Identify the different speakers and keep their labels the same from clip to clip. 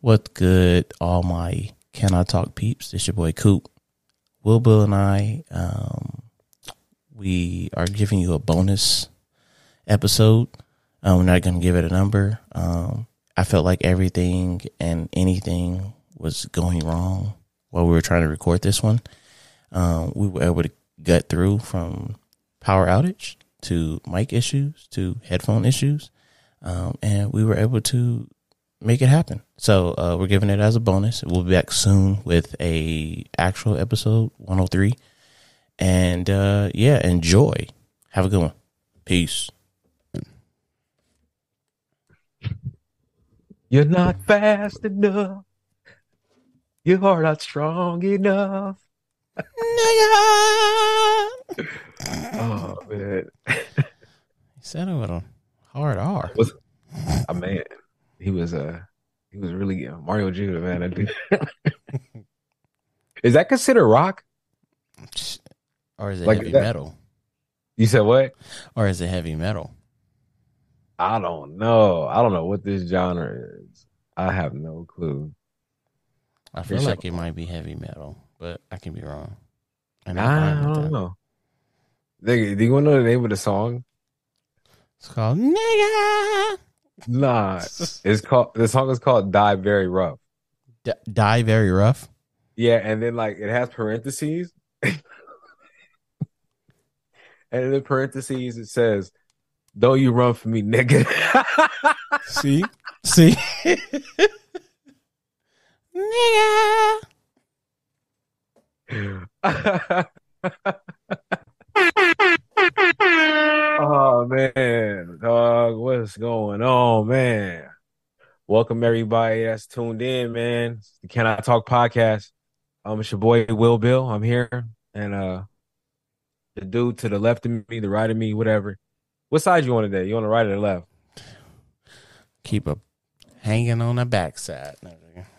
Speaker 1: What good, all my Can I Talk peeps? It's your boy Coop. Will Bill and I, um, we are giving you a bonus episode. Um, we're not going to give it a number. Um, I felt like everything and anything was going wrong while we were trying to record this one. Um, we were able to get through from power outage to mic issues to headphone issues. Um, and we were able to make it happen. So uh, we're giving it as a bonus. We'll be back soon with a actual episode 103. And uh, yeah, enjoy. Have a good one. Peace.
Speaker 2: You're not fast enough. You are not strong enough. Oh man,
Speaker 1: He said it with a hard R.
Speaker 2: was a man. He was uh he was really uh, Mario Judah, man. That dude. Is that considered rock?
Speaker 1: Or is it
Speaker 2: Like
Speaker 1: heavy
Speaker 2: that-
Speaker 1: metal?
Speaker 2: You said what?
Speaker 1: Or is it heavy metal?
Speaker 2: I don't know. I don't know what this genre is. I have no clue.
Speaker 1: I feel
Speaker 2: It's
Speaker 1: like
Speaker 2: like-
Speaker 1: it might be heavy metal, but I can be wrong. And
Speaker 2: I
Speaker 1: with
Speaker 2: don't
Speaker 1: that.
Speaker 2: know. Nigga, do you want to know the name of the song?
Speaker 1: It's called Nigga.
Speaker 2: Nah, it's called. The song is called "Die Very Rough."
Speaker 1: D- die very rough.
Speaker 2: Yeah, and then like it has parentheses. and in the parentheses it says, Don't you run for me, nigga.
Speaker 1: See? See? Nigga.
Speaker 2: oh man, dog, what's going on, man? Welcome everybody that's tuned in, man. It's the Can I Talk podcast. Um, it's your boy Will Bill. I'm here, and uh, the dude to the left of me, the right of me, whatever. What side you on today? You on the right or the left?
Speaker 1: Keep a hanging on the backside.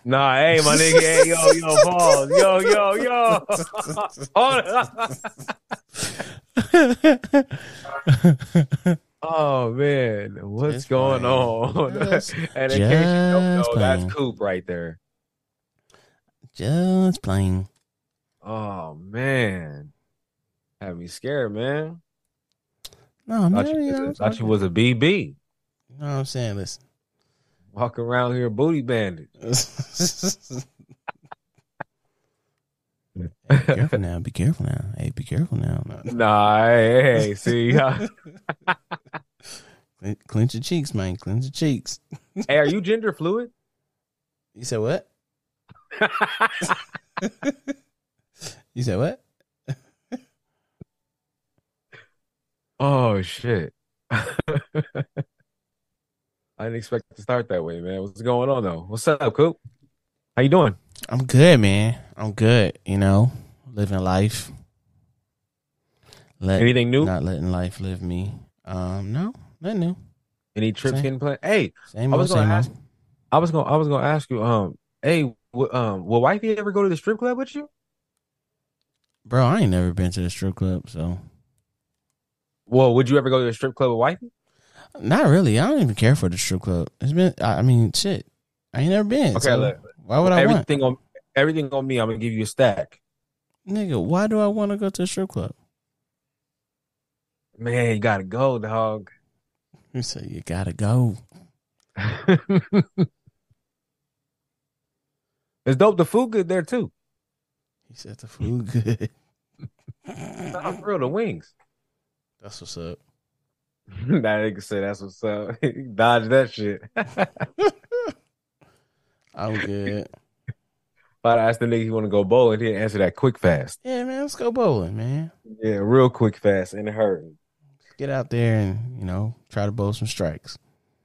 Speaker 2: Nah, hey, my nigga, hey, yo, yo, pause, yo, yo, yo. Hold on. Oh man, what's
Speaker 1: Just
Speaker 2: going
Speaker 1: playing.
Speaker 2: on?
Speaker 1: Just-
Speaker 2: and in case you don't know,
Speaker 1: just
Speaker 2: that's
Speaker 1: playing.
Speaker 2: Coop right there.
Speaker 1: Just playing.
Speaker 2: Oh man, had me scared, man.
Speaker 1: No, man.
Speaker 2: Thought you,
Speaker 1: you know,
Speaker 2: was, thought you was a BB,
Speaker 1: You know what I'm saying? Listen.
Speaker 2: walk around here booty bandit.
Speaker 1: Hey, be careful now. Be careful now. Hey, be careful now. No, no.
Speaker 2: Nah, hey, hey, see,
Speaker 1: Clen- Clench your cheeks, man. Clench your cheeks.
Speaker 2: Hey, are you gender fluid?
Speaker 1: You said what? You said what?
Speaker 2: Oh shit. I didn't expect to start that way, man. What's going on though? What's up, Coop? How you doing?
Speaker 1: I'm good, man. I'm good. You know, living life. Let,
Speaker 2: Anything new?
Speaker 1: Not letting life live me. Um, no, nothing new.
Speaker 2: Any trips
Speaker 1: Same.
Speaker 2: getting planned? Hey,
Speaker 1: Same
Speaker 2: I was gonna ask-
Speaker 1: old.
Speaker 2: I was gonna I was gonna ask you, um, hey, w- um, will wifey ever go to the strip club with you?
Speaker 1: Bro, I ain't never been to the strip club, so
Speaker 2: Well, would you ever go to the strip club with wifey?
Speaker 1: not really. I don't even care for the strip club. It's been. I I mean, shit. I ain't never been.
Speaker 2: Okay,
Speaker 1: so
Speaker 2: look,
Speaker 1: why would I want?
Speaker 2: everything on everything on me. I'm gonna give you a stack.
Speaker 1: Nigga, why do I want to go to a strip club?
Speaker 2: Man, you gotta go, dog.
Speaker 1: You say you gotta go.
Speaker 2: it's dope. The food good there too.
Speaker 1: He said the food good.
Speaker 2: Nah, for real, the wings.
Speaker 1: That's what's up.
Speaker 2: that nigga said that's what's up. Dodge that shit.
Speaker 1: I'm good.
Speaker 2: I asked the nigga he want to go bowling, he'd answer that quick fast.
Speaker 1: Yeah, man, let's go bowling, man.
Speaker 2: Yeah, real quick fast in a hurry.
Speaker 1: Get out there and you know try to bowl some strikes.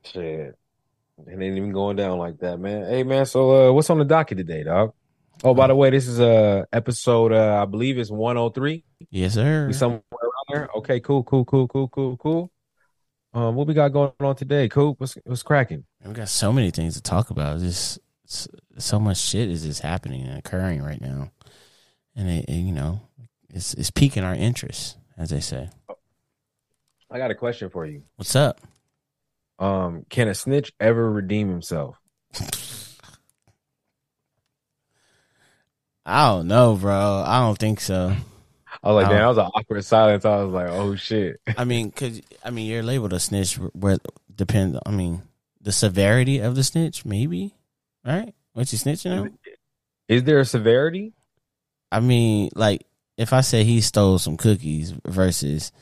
Speaker 2: Shit. It ain't even going down like that, man. Hey man, so uh what's on the docket today, dog? Oh, by the way, this is uh episode uh I believe it's 103.
Speaker 1: Yes, sir.
Speaker 2: We somewhere around there. Okay, cool, cool, cool, cool, cool, cool. Um, what we got going on today? Cool. What's what's cracking?
Speaker 1: We got so many things to talk about. Just so much shit is just happening and occurring right now, and it, it, you know it's it's piquing our interest, as they say.
Speaker 2: I got a question for you.
Speaker 1: What's up?
Speaker 2: Um, can a snitch ever redeem himself?
Speaker 1: I don't know, bro. I don't think so.
Speaker 2: I was like, damn, that was an awkward silence. I was like, oh shit.
Speaker 1: I mean, cause I mean, you're labeled a snitch. Where depends. I mean, the severity of the snitch, maybe, right? What you snitching on?
Speaker 2: Is there a severity?
Speaker 1: I mean, like if I say he stole some cookies versus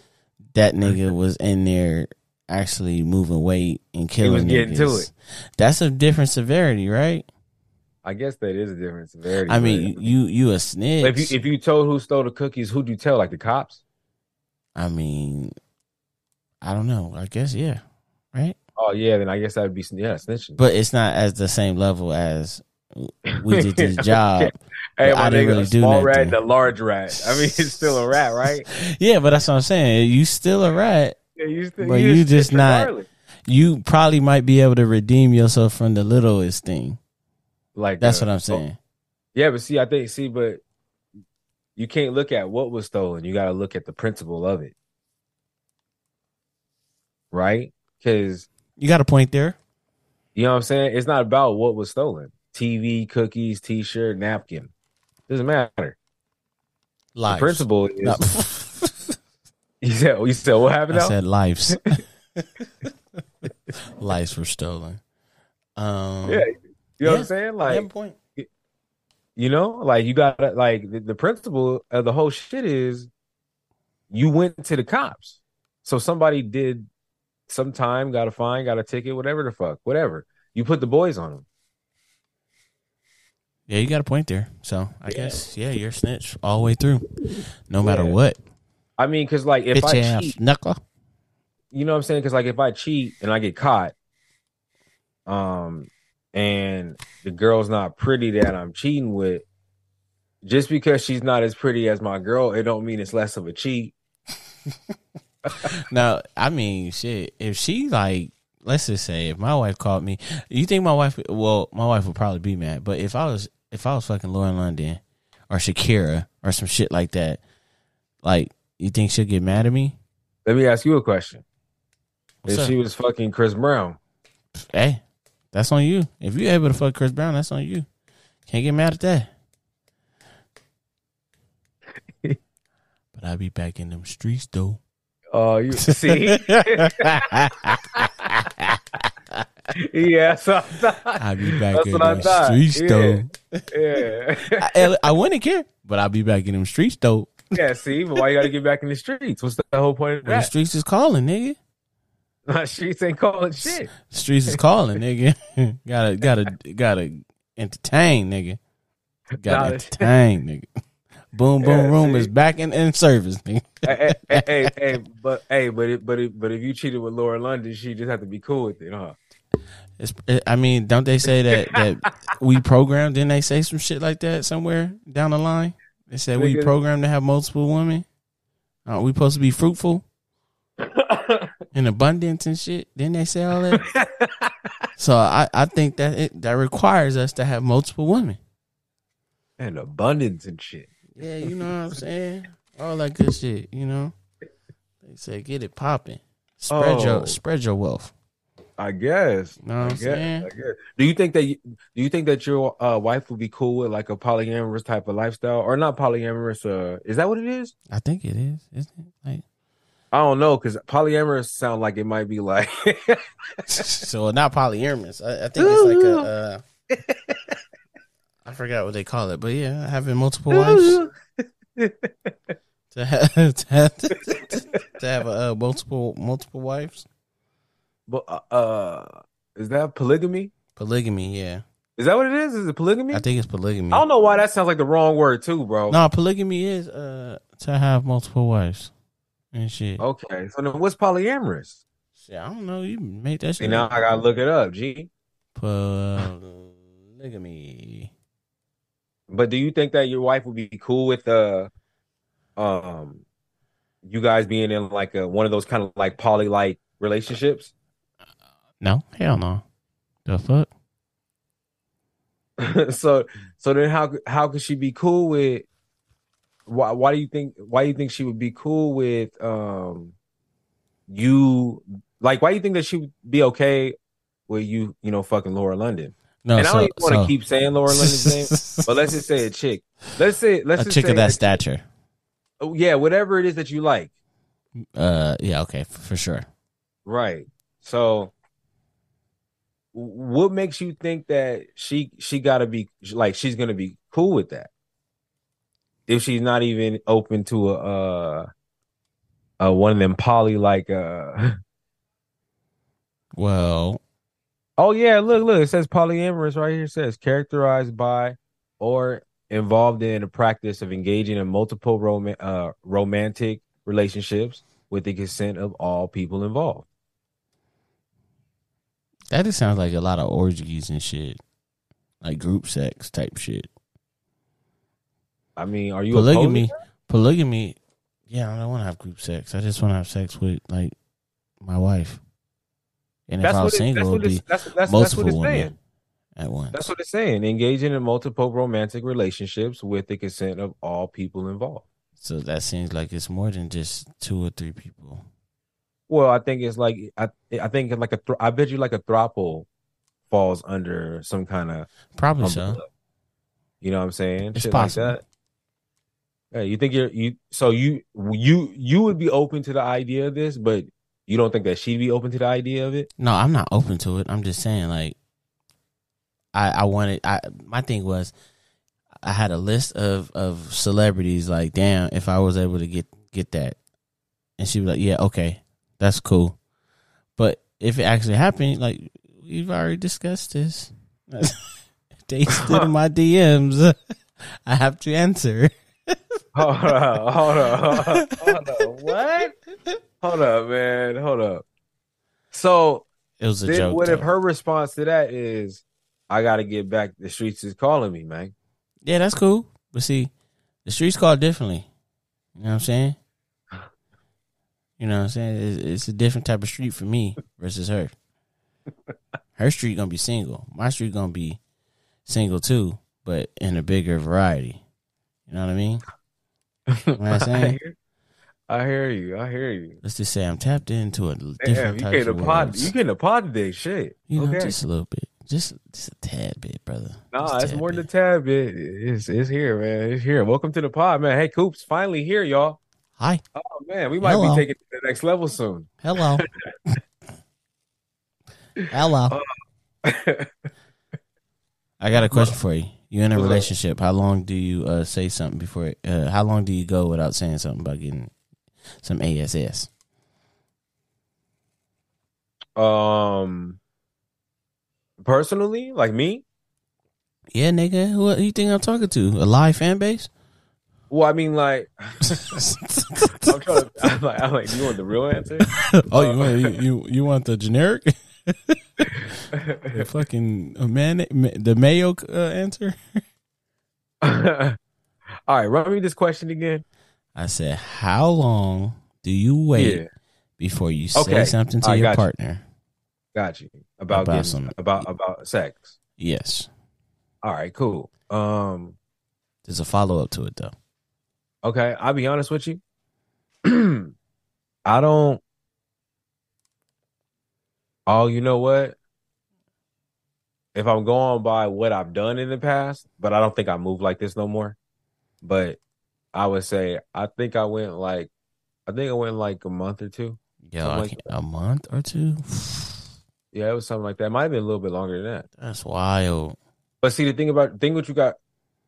Speaker 1: that nigga was in there actually moving weight and killing He
Speaker 2: was getting to it.
Speaker 1: That's a different severity, right?
Speaker 2: I guess that is a different severity.
Speaker 1: I mean,
Speaker 2: but-
Speaker 1: you you a snitch.
Speaker 2: if you if you told who stole the cookies, who'd you tell? Like the cops?
Speaker 1: I mean, I don't know. I guess yeah.
Speaker 2: Oh yeah, then I guess that'd be yeah, snitching.
Speaker 1: But it's not as the same level as we did this job.
Speaker 2: hey,
Speaker 1: I didn't
Speaker 2: nigga,
Speaker 1: really do
Speaker 2: small rat and a large rat. I mean, it's still a rat, right?
Speaker 1: Yeah, but that's what I'm saying. You still a rat.
Speaker 2: Yeah, you still,
Speaker 1: But
Speaker 2: you
Speaker 1: you just not-
Speaker 2: regardless.
Speaker 1: You probably might be able to redeem yourself from the littlest thing.
Speaker 2: like
Speaker 1: That's
Speaker 2: uh,
Speaker 1: what I'm saying.
Speaker 2: Yeah, but see, I think see, but you can't look at what was stolen. You got to look at the principle of it, right? Because
Speaker 1: You got a point there.
Speaker 2: you know what I'm saying. It's not about what was stolen. TV, cookies, T-shirt, napkin. Doesn't matter. The
Speaker 1: Lives.
Speaker 2: principle is.
Speaker 1: No.
Speaker 2: You said. You said what happened?
Speaker 1: I
Speaker 2: now?
Speaker 1: said lives. lives were stolen. Um,
Speaker 2: yeah. You know what I'm saying?
Speaker 1: I have a
Speaker 2: Like
Speaker 1: point.
Speaker 2: you know, like you got like the, the principle of the whole shit is you went to the cops. So somebody did some time, got a fine, got a ticket, whatever the fuck, whatever. You put the boys on them.
Speaker 1: Yeah, you got a point there. So I
Speaker 2: Yeah.
Speaker 1: guess yeah, you're a snitch all the way through, no matter what.
Speaker 2: I mean, because like if
Speaker 1: Bitch
Speaker 2: I
Speaker 1: ass
Speaker 2: cheat,
Speaker 1: knuckle.
Speaker 2: you know what I'm saying? Because like if I cheat and I get caught, um, and the girl's not pretty that I'm cheating with, just because she's not as pretty as my girl, it don't mean it's less of a cheat.
Speaker 1: Now, I mean, shit. If she like, let's just say, if my wife called me, you think my wife? Well, my wife would probably be mad. But if I was, if I was fucking Lauren London or Shakira or some shit like that, like, you think she'll get mad at me?
Speaker 2: Let me ask you a question.
Speaker 1: What's
Speaker 2: if
Speaker 1: up?
Speaker 2: she was fucking Chris Brown,
Speaker 1: Hey, that's on you. If you're able to fuck Chris Brown, that's on you. Can't get mad at that. but I'll be back in them streets though.
Speaker 2: Oh, you see, yeah, so I thought,
Speaker 1: I'll be back
Speaker 2: That's
Speaker 1: in them streets
Speaker 2: Yeah.
Speaker 1: though.
Speaker 2: yeah,
Speaker 1: I, I wouldn't care, but I'll be back in them streets though.
Speaker 2: yeah. See, but why you got to get back in the streets? What's the whole point of
Speaker 1: Well, the streets is calling, nigga.
Speaker 2: streets ain't calling shit.
Speaker 1: The streets is calling, nigga. gotta, gotta, gotta entertain, nigga. Gotta entertain, nigga. Boom, boom,
Speaker 2: Yeah,
Speaker 1: room
Speaker 2: see.
Speaker 1: is back in, in service,
Speaker 2: hey, hey, hey, hey, but hey, but it, but it, but if you cheated with Laura London, she just have to be cool with it, huh?
Speaker 1: It's, I mean, don't they say that that we programmed? Didn't they say some shit like that somewhere down the line? They said we programmed to have multiple women. Aren't we supposed to be fruitful and abundance and shit? Didn't they say all that? so I, I think that it, that requires us to have multiple women.
Speaker 2: and abundance and shit.
Speaker 1: Yeah, you know what I'm saying? All that good shit, you know. They say get it popping. Spread
Speaker 2: Oh.
Speaker 1: your spread your wealth.
Speaker 2: I guess.
Speaker 1: Know what
Speaker 2: I
Speaker 1: I'm
Speaker 2: guess,
Speaker 1: saying?
Speaker 2: I guess. Do you think that you, do you think that your uh, wife would be cool with like a polyamorous type of lifestyle, or not polyamorous? Uh, is that what it is?
Speaker 1: I think it is, isn't it? Like
Speaker 2: I don't know because polyamorous sound like it might be like
Speaker 1: so not polyamorous. I, I think it's like a. Uh, I forgot what they call it, but yeah, having multiple wives to have to have, to have uh, multiple multiple wives.
Speaker 2: but uh, uh, is that polygamy?
Speaker 1: Polygamy, yeah,
Speaker 2: Is that what it is? Is it polygamy?
Speaker 1: I think it's polygamy.
Speaker 2: I don't know why that sounds like the wrong word too, bro.
Speaker 1: No, polygamy is uh to have multiple wives and shit.
Speaker 2: Okay, so then what's polyamorous?
Speaker 1: Shit, I don't know. You made that
Speaker 2: See,
Speaker 1: shit.
Speaker 2: now. I gotta look it up, G.
Speaker 1: Polygamy.
Speaker 2: But do you think that your wife would be cool with uh um you guys being in like a one of those kind of like poly like relationships?
Speaker 1: No, hell no. The fuck?
Speaker 2: so so then how how could she be cool with why why do you think why do you think she would be cool with um you like why do you think that she would be okay with you you know fucking Laura London?
Speaker 1: No,
Speaker 2: and I don't even want to keep saying Laura London's name, but let's just say a chick. Let's say let's
Speaker 1: a
Speaker 2: just
Speaker 1: chick
Speaker 2: say
Speaker 1: of that stature.
Speaker 2: oh, yeah, whatever it is that you like.
Speaker 1: Uh, yeah, okay, for, for sure.
Speaker 2: Right. So what makes you think that she she got to be like she's going to be cool with that? If she's not even open to a uh uh one of them poly like uh
Speaker 1: Well,
Speaker 2: Oh yeah, look look it says polyamorous right here it says characterized by or involved in the practice of engaging in multiple rom- uh, romantic relationships with the consent of all people involved.
Speaker 1: that just sounds like a lot of orgies and shit, like group sex type shit.
Speaker 2: I mean, are you
Speaker 1: polygamy, polygamy. Yeah, I don't want to have group sex. I just want to have sex with like my wife. And if
Speaker 2: That's
Speaker 1: I
Speaker 2: what
Speaker 1: was single, it, would
Speaker 2: it's,
Speaker 1: be
Speaker 2: that's, that's, that's what it's
Speaker 1: women
Speaker 2: saying.
Speaker 1: at once.
Speaker 2: That's what it's saying. Engaging in multiple romantic relationships with the consent of all people involved.
Speaker 1: so that seems like it's more than just two or three people.
Speaker 2: Well, I think it's like I I think like a thr I bet you like a throuple falls under some kind of
Speaker 1: Probably so.
Speaker 2: You know what I'm saying?
Speaker 1: It's
Speaker 2: Shit
Speaker 1: possible.
Speaker 2: like that. Yeah, you think you're you so you you you would be open to the idea of this, but you don't think that she'd be open to the idea of it?
Speaker 1: No, I'm not open to it. I'm just saying, like, I I wanted. I my thing was, I had a list of of celebrities. Like, damn, if I was able to get get that, and she was like, yeah, okay, that's cool. But if it actually happened, like we've already discussed this, they stood in my DMs. I have to answer.
Speaker 2: Hold on, hold on, hold on. What? Hold up, man. Hold up. So
Speaker 1: It was a
Speaker 2: then
Speaker 1: joke.
Speaker 2: what if her response to that is, I gotta get back, the streets is calling me, man.
Speaker 1: Yeah, that's cool. But see, the streets call differently. You know what I'm saying? You know what I'm saying? It's, it's a different type of street for me versus her. Her street gonna be single. My street gonna be single too, but in a bigger variety. You know what I mean? What I'm saying?
Speaker 2: I hear you. I hear you.
Speaker 1: Let's just say I'm tapped into a
Speaker 2: Damn,
Speaker 1: different
Speaker 2: you
Speaker 1: type
Speaker 2: getting
Speaker 1: of
Speaker 2: a pod.
Speaker 1: worlds.
Speaker 2: You getting a pod today? Shit.
Speaker 1: You know,
Speaker 2: okay.
Speaker 1: just a little bit, just just a tad bit, brother.
Speaker 2: Nah, it's more
Speaker 1: bit.
Speaker 2: than a tad bit. It's it's here, man. It's here. Welcome to the pod, man. Hey, Coops, finally here, y'all.
Speaker 1: Hi,
Speaker 2: Oh man, we might
Speaker 1: Hello.
Speaker 2: be taking it to the next level soon.
Speaker 1: hello, hello. I got a question for you. You're in a relationship? How long do you uh, say something before? Uh, how long do you go without saying something about getting some ASS?
Speaker 2: um, personally, like me,
Speaker 1: Yeah, nigga. Who, who you think I'm talking to? A live fan base?
Speaker 2: well, I mean, like, I'm trying to. I'm like, I'm like, you want the real answer?
Speaker 1: oh, you want you, you you want the generic? the fucking uh, man, the Mayo uh, answer?
Speaker 2: All right, run me this question again.
Speaker 1: I said, how long do you wait
Speaker 2: Yeah,
Speaker 1: before you say
Speaker 2: Okay.
Speaker 1: something to
Speaker 2: I
Speaker 1: your
Speaker 2: got you.
Speaker 1: partner?
Speaker 2: got you. About
Speaker 1: About
Speaker 2: getting-
Speaker 1: some-
Speaker 2: about about sex.
Speaker 1: Yes.
Speaker 2: All right, cool. Um,
Speaker 1: There's a follow up to it though.
Speaker 2: Okay, I'll be honest with you. I don't. Oh, you know what? If I'm going by what I've done in the past, but I don't think I move like this no more. But I would say I think I went like, I think I went like a month or two.
Speaker 1: Yeah,
Speaker 2: like
Speaker 1: a month or two.
Speaker 2: Yeah, it was something like that. It might have been a little bit longer than that.
Speaker 1: That's wild.
Speaker 2: But see, the thing about thing what you got,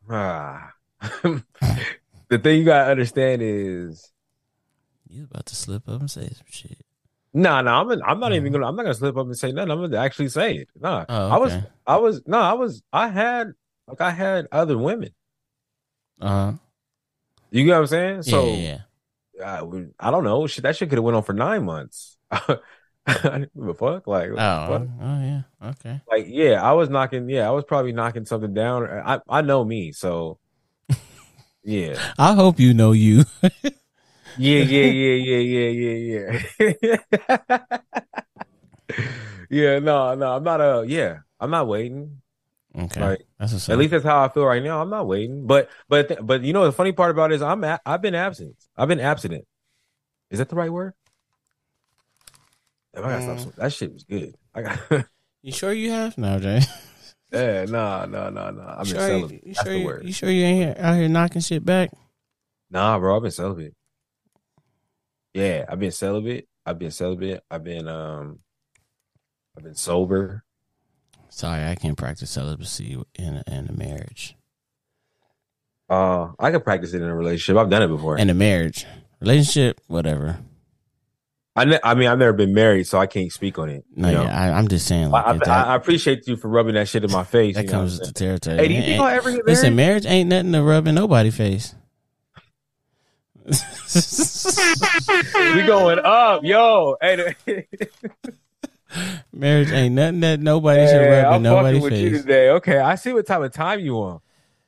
Speaker 2: ah, the thing you gotta understand is
Speaker 1: You about to slip up and say some shit.
Speaker 2: No, no, I'm I'm not even
Speaker 1: Mhm.
Speaker 2: gonna I'm not gonna slip up and say nothing. I'm gonna actually say it. No,
Speaker 1: Oh,
Speaker 2: I was. I was no, I was I had like I had other women.
Speaker 1: Uh huh.
Speaker 2: You get what I'm saying? So
Speaker 1: yeah, yeah.
Speaker 2: I, I don't know. Shit, that shit could have went on for nine months. I didn't give a fuck. Like,
Speaker 1: Oh,
Speaker 2: fuck?
Speaker 1: oh yeah. Okay.
Speaker 2: like yeah, I was knocking. Yeah, I was probably knocking something down. I I know me, so yeah,
Speaker 1: I hope you know you.
Speaker 2: yeah, yeah, yeah, yeah, yeah, yeah, yeah. yeah, no, no, I'm not. Uh, yeah, I'm not waiting.
Speaker 1: Okay.
Speaker 2: Like,
Speaker 1: That's
Speaker 2: At least that's how I feel right now. I'm not waiting, but but but you know the funny part about it is I'm a- I've been absent. I've been abstinent. Is that the right word? Damn, I gotta stop.
Speaker 1: Mm.
Speaker 2: That shit was good. I got.
Speaker 1: You sure you have? No, Jay.
Speaker 2: Yeah, nah, nah, nah, nah. I've been
Speaker 1: sure
Speaker 2: celibate.
Speaker 1: You, you
Speaker 2: That's
Speaker 1: sure
Speaker 2: the
Speaker 1: you,
Speaker 2: word.
Speaker 1: you sure you ain't here, out here knocking shit back?
Speaker 2: Nah, bro, I've been celibate. Yeah, I've been celibate. I've been celibate. I've been um I've been sober.
Speaker 1: Sorry, I can't practice celibacy in a, in a marriage.
Speaker 2: Uh I could practice it in a relationship. I've done it before.
Speaker 1: In a marriage, relationship, whatever.
Speaker 2: I ne- I mean I've never been married, so I can't speak on it.
Speaker 1: No, yeah, I, I'm just saying. Like
Speaker 2: I, I,
Speaker 1: that,
Speaker 2: I appreciate you for rubbing that shit in my face.
Speaker 1: that
Speaker 2: you
Speaker 1: comes with the territory.
Speaker 2: Hey, do you think I'll ever get
Speaker 1: Listen, marriage ain't nothing to rub in nobody's face.
Speaker 2: we going up, yo. Hey,
Speaker 1: marriage ain't nothing that nobody should
Speaker 2: hey,
Speaker 1: rub
Speaker 2: I'm
Speaker 1: in nobody's
Speaker 2: with you
Speaker 1: face.
Speaker 2: today. Okay, I see what type of time you on.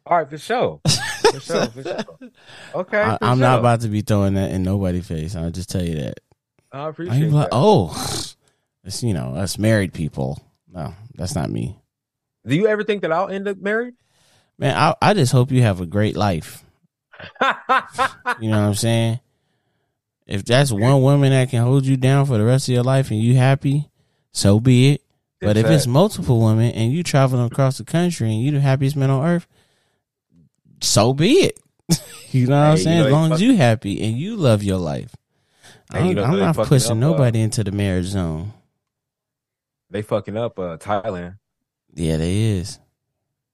Speaker 2: All right, for sure. For sure, for sure. Okay,
Speaker 1: I,
Speaker 2: for
Speaker 1: I'm not about to be throwing that in nobody's face. I'll just tell you that.
Speaker 2: I appreciate
Speaker 1: you like,
Speaker 2: that.
Speaker 1: oh, it's you know us married people. No, that's not me,
Speaker 2: Do you ever think that I'll end up married?
Speaker 1: man. I I just hope you have a great life. You know what I'm saying? If that's one woman that can hold you down for the rest of your life and you happy, so be it. But if it's multiple women and you traveling across the country and you the happiest man on earth, so be it. you know what I'm saying? as long as you happy and you love your life.
Speaker 2: Hey, you
Speaker 1: I'm, not pushing
Speaker 2: up, uh,
Speaker 1: nobody into the marriage zone.
Speaker 2: they fucking up uh, Thailand.
Speaker 1: Yeah, they is.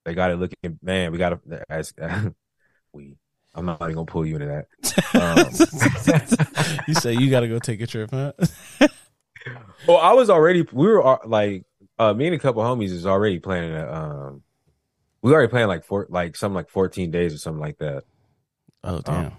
Speaker 2: They got it looking man. We got to as we. I'm not even gonna pull you into that. Um,
Speaker 1: you say you got to go take a trip, huh?
Speaker 2: Well, I was already. We were uh, like uh, me and a couple homies is already planning. A, um, we already planned like four, like something like 14 days or something like that.
Speaker 1: Oh damn.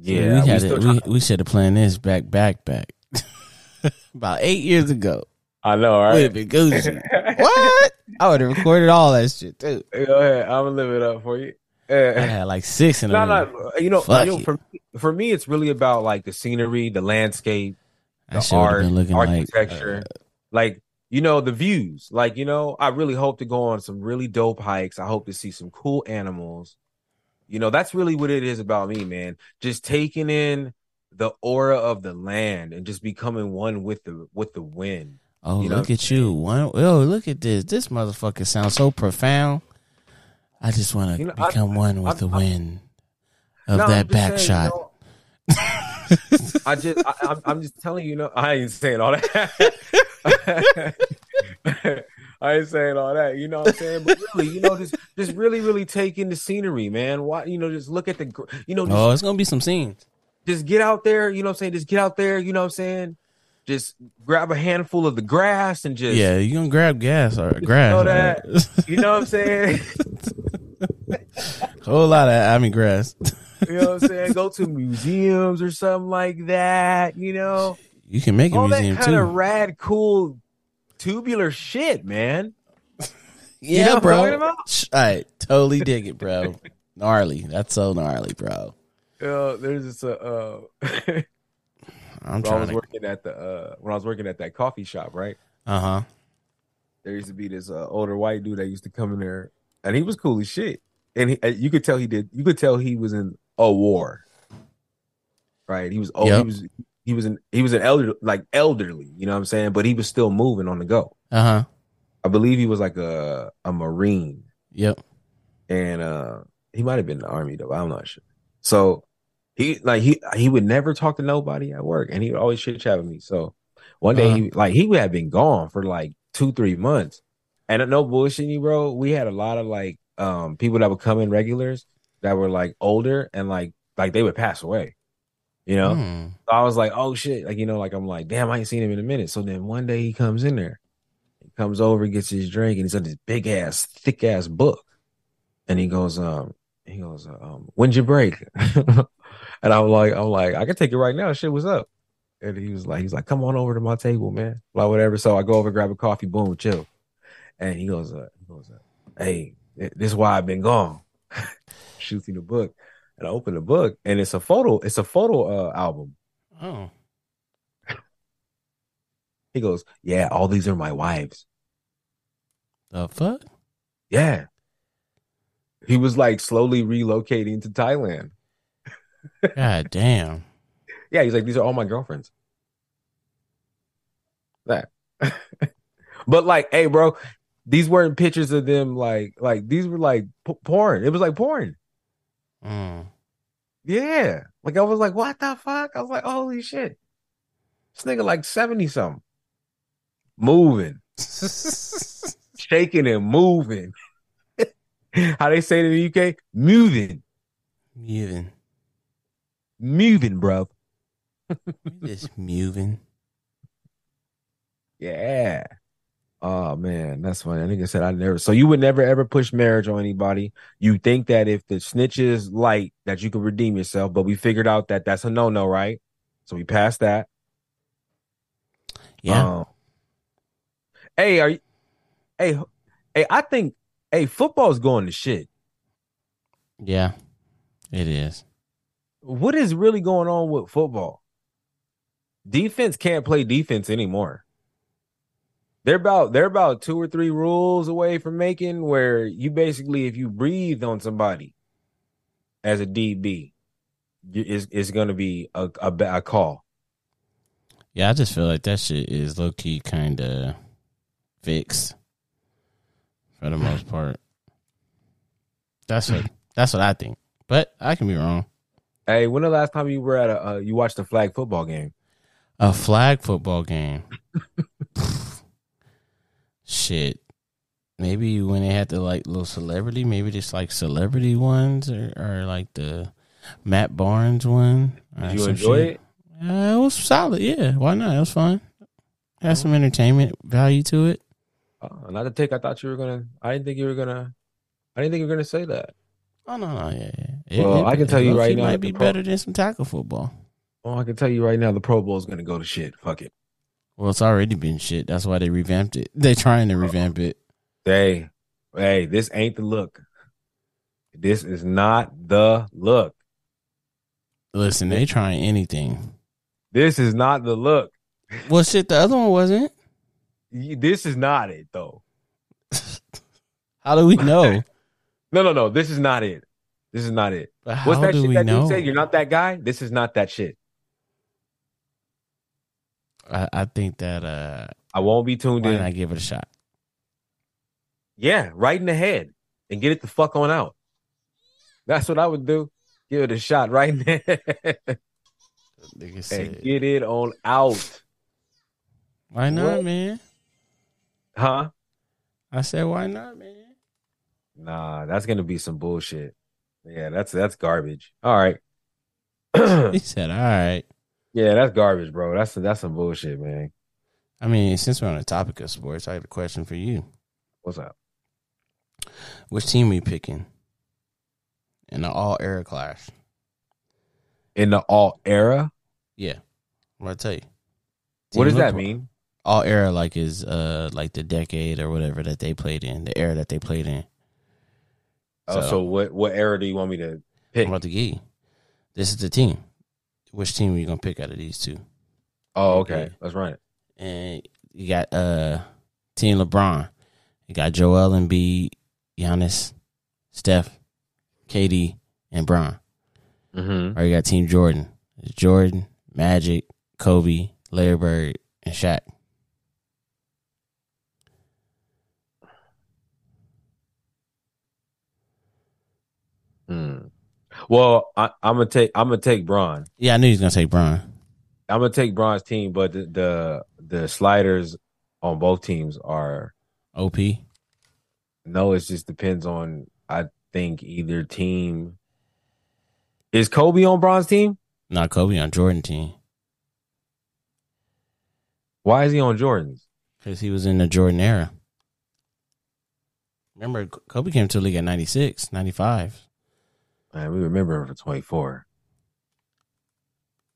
Speaker 2: Yeah,
Speaker 1: we, had
Speaker 2: still
Speaker 1: it, we, we should have planned this back, back, back. About eight years ago.
Speaker 2: I know,
Speaker 1: We'd have
Speaker 2: right?
Speaker 1: been Gucci. what? I would have recorded all that shit too.
Speaker 2: Go ahead. I'm gonna live it up for you.
Speaker 1: I had like six in a
Speaker 2: no, no. You know, you know for me, for me, it's really about like the scenery, the landscape, the art,
Speaker 1: looking like
Speaker 2: architecture,
Speaker 1: uh,
Speaker 2: like you know the views. Like you know, I really hope to go on some really dope hikes. I hope to see some cool animals. You know, that's really what it is about me, man. Just taking in the aura of the land and just becoming one with the with the wind.
Speaker 1: oh,
Speaker 2: you know
Speaker 1: look at you. One, oh, look at this. This motherfucker sounds so profound. I just want to
Speaker 2: You know, I-
Speaker 1: become one with
Speaker 2: I'm-
Speaker 1: the
Speaker 2: I'm-
Speaker 1: wind of
Speaker 2: No,
Speaker 1: that back
Speaker 2: saying,
Speaker 1: shot.
Speaker 2: you know, I just, I, I'm, I'm just telling you, you know, I ain't saying all that. I ain't saying all that, you know what I'm saying? But really, you know, just, just really, really take in the scenery, man. Why, you know, just look at the, you know, just,
Speaker 1: oh, it's gonna be some scenes.
Speaker 2: just get out there, you know what I'm saying? Just get out there, you know what I'm saying? Just grab a handful of the grass and just,
Speaker 1: Yeah, you gonna grab gas or grass.
Speaker 2: know
Speaker 1: right?
Speaker 2: you know what I'm saying?
Speaker 1: Whole lot of I mean grass.
Speaker 2: You know what I'm saying? Go to museums or something like that, you know?
Speaker 1: You can make a
Speaker 2: all that
Speaker 1: museum
Speaker 2: kind of rad, cool, tubular shit, man.
Speaker 1: Yeah,
Speaker 2: know what I'm
Speaker 1: bro. I totally dig it, bro. gnarly. That's so gnarly, bro.
Speaker 2: Uh, there's this uh, uh
Speaker 1: I'm
Speaker 2: when I was
Speaker 1: trying to.
Speaker 2: working at the uh when I was working at that coffee shop, right?
Speaker 1: Uh huh.
Speaker 2: There used to be this uh, older white dude that used to come in there, and he was cool as shit. And he, uh, you could tell he did. You could tell he was in a war, right? He was oh,
Speaker 1: Yep.
Speaker 2: he was he was an he was an elder like elderly, you know what I'm saying? But he was still moving on the go.
Speaker 1: Uh huh.
Speaker 2: I believe he was like a a marine,
Speaker 1: Yep.
Speaker 2: and uh he might have been in the army though. I'm not sure. So he like he he would never talk to nobody at work, and he would always chit chat with me. So one day he like he would have been gone for like two three months, and no bullshitting you, bro. We had a lot of like um people that would come in regulars that were like older and like like they would pass away, you know.
Speaker 1: Hmm.
Speaker 2: So I was like, oh shit, like you know, like I'm like, damn, I ain't seen him in a minute. So then one day he comes in there, he comes over, gets his drink, and he's got this big ass, thick ass book, and he goes, um, he goes, um, when'd you break? and I'm like, I'm like, I can take it right now. Shit, what's up? And he was like, he's like, come on over to my table, man. Like whatever. So I go over, grab a coffee, boom, chill. And he goes, uh, he goes, uh, hey, this is why I've been gone. Shoots me the book, and I open the book, and it's a photo. It's a photo uh, album.
Speaker 1: Oh.
Speaker 2: He goes, Yeah, all these are my wives.
Speaker 1: The fuck?
Speaker 2: Yeah. He was like slowly relocating to Thailand.
Speaker 1: God damn.
Speaker 2: Yeah, he's like, These are all my girlfriends. That. but like, hey, bro, these weren't pictures of them like like these were like p- porn. It was like porn.
Speaker 1: Mm.
Speaker 2: Yeah. Like I was like, what the fuck? I was like, holy shit. This nigga like 70 something. Moving. Shaking and moving. How they say it in the UK? Moving.
Speaker 1: Moving.
Speaker 2: Moving, bro.
Speaker 1: Just moving.
Speaker 2: Yeah. Oh man, that's funny. I think I said I never. So you would never ever push marriage on anybody. You think that if the snitch is light, that you could redeem yourself. But we figured out that that's a no no, right? So we passed that.
Speaker 1: Yeah.
Speaker 2: Um, hey, are you? Hey, hey, I think hey, football's going to shit.
Speaker 1: yeah. It is.
Speaker 2: What is really going on with football? Defense can't play defense anymore. They're about they're about two or three rules away from making where you basically, if you breathe on somebody as a DB, it's, it's going to be a, a, a call.
Speaker 1: Yeah, I just feel like that shit is low key kind of fixed for the most part. That's what that's what I think, but I can be wrong.
Speaker 2: Hey, when the last time you were at a uh, you watched a flag football game?
Speaker 1: A flag football game. Shit. Maybe when they had the like little celebrity, maybe just like celebrity ones or, or like the Matt Barnes one. or
Speaker 2: Did you enjoy
Speaker 1: shit.
Speaker 2: it?
Speaker 1: Uh, it was solid. Yeah, why not? It was fun. Had some entertainment value to it.
Speaker 2: Uh, not to take. I thought you were gonna. I didn't think you were gonna. I didn't think you were gonna say that.
Speaker 1: Oh no, no, yeah, yeah.
Speaker 2: Well, I can tell you right now
Speaker 1: It
Speaker 2: might
Speaker 1: be
Speaker 2: pro-
Speaker 1: better than some tackle football.
Speaker 2: Oh, I can tell you right now, the Pro Bowl is gonna go to shit. Fuck it.
Speaker 1: Well, it's already been shit. That's why they revamped it. They're trying to revamp it.
Speaker 2: Hey, hey, this ain't the look. This is not the look.
Speaker 1: Listen, they trying anything.
Speaker 2: This is not the look.
Speaker 1: Well, shit, the other one wasn't.
Speaker 2: This is not it, though.
Speaker 1: How do we know?
Speaker 2: No, no, no. This is not it. This is not it.
Speaker 1: But how
Speaker 2: What's that
Speaker 1: do
Speaker 2: shit
Speaker 1: we
Speaker 2: that
Speaker 1: know?
Speaker 2: dude said? You're not that guy. This is not that shit.
Speaker 1: I, I think that uh,
Speaker 2: I won't be tuned
Speaker 1: why
Speaker 2: in.
Speaker 1: I give it a shot?
Speaker 2: Yeah, right in the head and get it the fuck on out. That's what I would do. Give it a shot right in the head
Speaker 1: Nigga
Speaker 2: and get it on out.
Speaker 1: why not,
Speaker 2: What?
Speaker 1: man?
Speaker 2: Huh?
Speaker 1: I said, why not, man?
Speaker 2: Nah, that's gonna be some bullshit. Yeah, that's that's garbage. All right.
Speaker 1: He said, all right.
Speaker 2: Yeah, that's garbage, bro. That's that's some bullshit, man.
Speaker 1: I mean, since we're on the topic of sports, I have a question for you.
Speaker 2: What's up?
Speaker 1: Which team are you picking in the all era clash?
Speaker 2: In the all era?
Speaker 1: Yeah, I'm gonna tell you.
Speaker 2: What does that mean?
Speaker 1: All era like is uh like the decade or whatever that they played in, the era that they played in.
Speaker 2: Oh, so,
Speaker 1: So-
Speaker 2: what what era do you want me to pick?
Speaker 1: I'm about to get you. This is the team. Which team are you gonna pick out of these two?
Speaker 2: Oh, okay.
Speaker 1: Okay.
Speaker 2: Let's run it.
Speaker 1: And you got uh Team LeBron. You got Joel Embiid, Giannis, Steph, KD, and Bron.
Speaker 2: Mm-hmm.
Speaker 1: Or you got Team Jordan. It's Jordan, Magic, Kobe, Larry Bird, and Shaq.
Speaker 2: Mm. Well, I, I'm gonna take I'm gonna take Bron.
Speaker 1: Yeah, I knew he was gonna take Bron.
Speaker 2: I'm gonna take Bron's team, but the, the the sliders on both teams are
Speaker 1: OP.
Speaker 2: no. It just depends on. I think either team is Kobe on Bron's team.
Speaker 1: Not Kobe on Jordan team.
Speaker 2: Why is he on Jordan's?
Speaker 1: Because he was in the Jordan era. Remember, Kobe came to the league at 96, 95.
Speaker 2: We remember him for 24.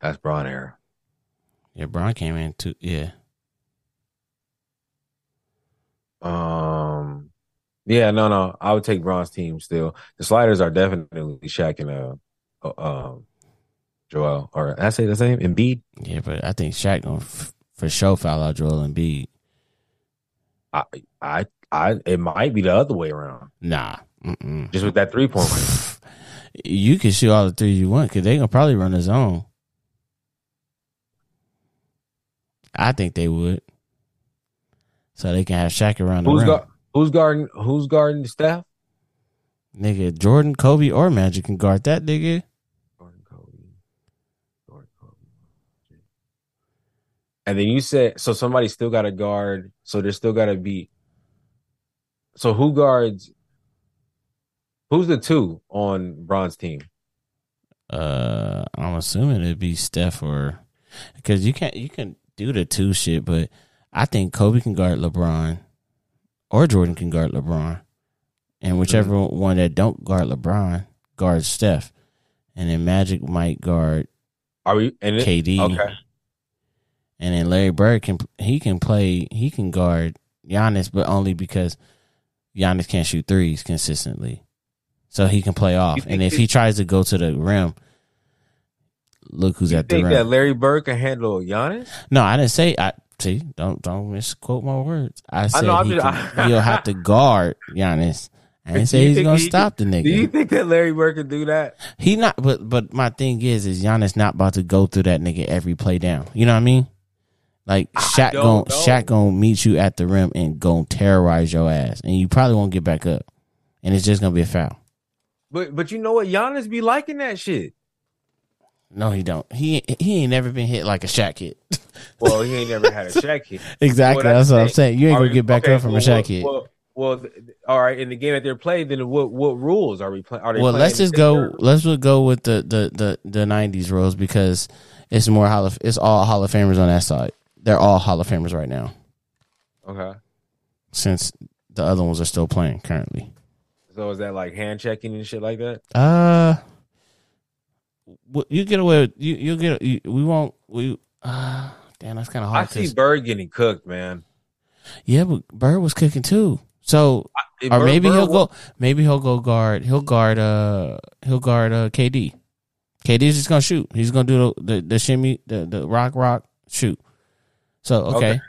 Speaker 2: That's Bron era.
Speaker 1: Yeah, Bron came in too. Yeah.
Speaker 2: Um, yeah, no, no, I would take Bron's team still. The sliders are definitely Shaq and uh, uh, um, Joel, or I say the same Embiid.
Speaker 1: Yeah, but I think Shaq gonna f- for sure foul out Joel Embiid.
Speaker 2: I, I, I, it might be the other way around,
Speaker 1: Nah. Mm-mm.
Speaker 2: just with that three point.
Speaker 1: You can shoot all the threes you want because they gonna probably run a zone. I think they would, so they can have Shaq around the
Speaker 2: Who's
Speaker 1: rim.
Speaker 2: Who's guarding? Who's guarding Steph?
Speaker 1: Nigga, Jordan, Kobe, or Magic can guard that nigga.
Speaker 2: Jordan, Kobe, Jordan, Kobe. And then you said so. Somebody still got to guard. So there's still got to be. So who guards? Who's the two on Bron's team?
Speaker 1: Uh, I'm assuming it'd be Steph or because you can't you can do the two shit, but I think Kobe can guard LeBron or Jordan can guard LeBron, and whichever
Speaker 2: Mm-hmm.
Speaker 1: one that don't guard LeBron guards Steph, and then Magic might guard
Speaker 2: Are we? And
Speaker 1: KD,
Speaker 2: okay.
Speaker 1: and then Larry Bird can he can play he can guard Giannis, but only because Giannis can't shoot threes consistently, so he can play off. And if he tries to go to the rim, look who's at the
Speaker 2: think
Speaker 1: rim.
Speaker 2: that Larry Bird can handle Giannis?
Speaker 1: No, I didn't say. I see. Don't don't misquote my words. I said
Speaker 2: know, I'm
Speaker 1: he can, he'll have to guard Giannis. I didn't say he's gonna
Speaker 2: he-
Speaker 1: stop the nigga.
Speaker 2: Do you think that Larry Bird can do that?
Speaker 1: He not. But but my thing is, is Giannis not about to go through that nigga every play down. You know what I mean? Like Shaq gon'. Shaq gonna meet you at the rim and gon' terrorize your ass, and you probably won't get back up, and it's just gonna be a foul.
Speaker 2: But but you know what? Giannis be liking that shit.
Speaker 1: No, he don't. He he ain't never been hit like a Shaq hit.
Speaker 2: Well, he ain't never had a Shaq hit.
Speaker 1: exactly.
Speaker 2: Well,
Speaker 1: that's,
Speaker 2: that's
Speaker 1: what I'm saying. You ain't gonna
Speaker 2: we-
Speaker 1: get back
Speaker 2: okay,
Speaker 1: up from
Speaker 2: well,
Speaker 1: a Shaq
Speaker 2: well,
Speaker 1: hit.
Speaker 2: Well, well, th- all right. In the game that they're playing, then what what rules are we playing? Are they
Speaker 1: well,
Speaker 2: playing
Speaker 1: let's just go.
Speaker 2: rules?
Speaker 1: Let's just go with the the the the '90s rules because it's more hall of, it's all Hall of Famers on that side. They're all Hall of Famers right now
Speaker 2: Okay.
Speaker 1: since the other ones are still playing currently.
Speaker 2: So is that like hand checking and shit like that?
Speaker 1: Uh, you get away with you. You get you, we won't we. Uh, damn, that's kind of hard.
Speaker 2: I
Speaker 1: see
Speaker 2: Bird getting cooked, man.
Speaker 1: yeah, but Bird was kicking too. So or
Speaker 2: Bird-
Speaker 1: maybe
Speaker 2: Bird
Speaker 1: he'll
Speaker 2: wa-
Speaker 1: go. Maybe he'll go guard. He'll guard. Uh, he'll guard. Uh, KD. KD's just gonna shoot. He's gonna do the the, the shimmy, the the rock, rock, shoot. So okay.
Speaker 2: Okay.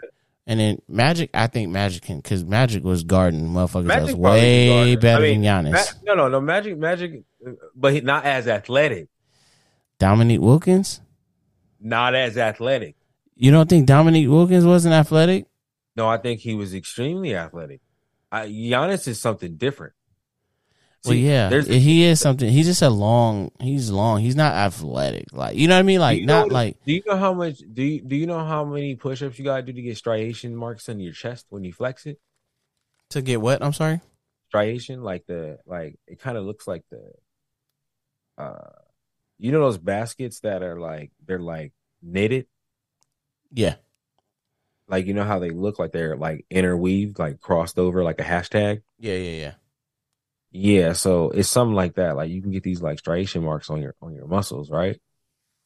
Speaker 1: And then Magic, I think Magic can because Magic was guarding motherfuckers that was
Speaker 2: Magic probably can guard
Speaker 1: way better
Speaker 2: I mean,
Speaker 1: than Giannis.
Speaker 2: Ma- no, no, no. Magic, Magic, but he, not as athletic.
Speaker 1: Dominique Wilkins.
Speaker 2: Not as athletic.
Speaker 1: You don't think Dominique Wilkins wasn't athletic?
Speaker 2: No, I think he was extremely athletic. I, Giannis is something different.
Speaker 1: Well, yeah,
Speaker 2: there's
Speaker 1: he is something. He's just a long. He's long. He's not athletic. Like you know what I mean? Like
Speaker 2: Do you know
Speaker 1: not like
Speaker 2: Do you know how much? Do you do you know how many push-ups you gotta do to get striation marks on your chest when you flex it?
Speaker 1: to get what? I'm sorry.
Speaker 2: Striation, like the like, it kind of looks like the, uh, you know those baskets that are like they're like knitted,
Speaker 1: Yeah.
Speaker 2: like you know how they look like they're like interweaved, like crossed over, like a hashtag.
Speaker 1: Yeah. Yeah. Yeah.
Speaker 2: Yeah, so it's something like that. Like you can get these like striation marks on your on your muscles, right?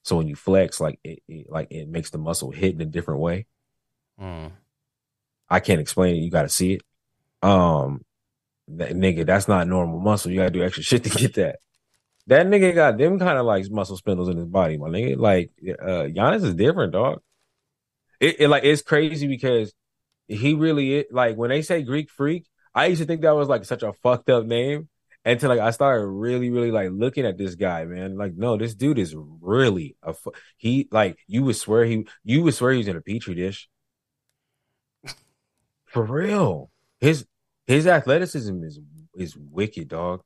Speaker 2: So when you flex, like it, it like it makes the muscle hit in a different way.
Speaker 1: Mm.
Speaker 2: I can't explain it. You got to see it. Um, that nigga, that's not normal muscle. You got to do extra shit to get that. That nigga got them kind of like muscle spindles in his body, my nigga. Like, uh, Giannis is different, dog. It, it like it's crazy because he really is like when they say Greek freak. I used to think that was like such a fucked up name until like I started really, really like looking at this guy, man. Like, no, this dude is really a fu- he. Like, you would swear he, you would swear he was in a petri dish. For real, his his athleticism is is wicked, dog.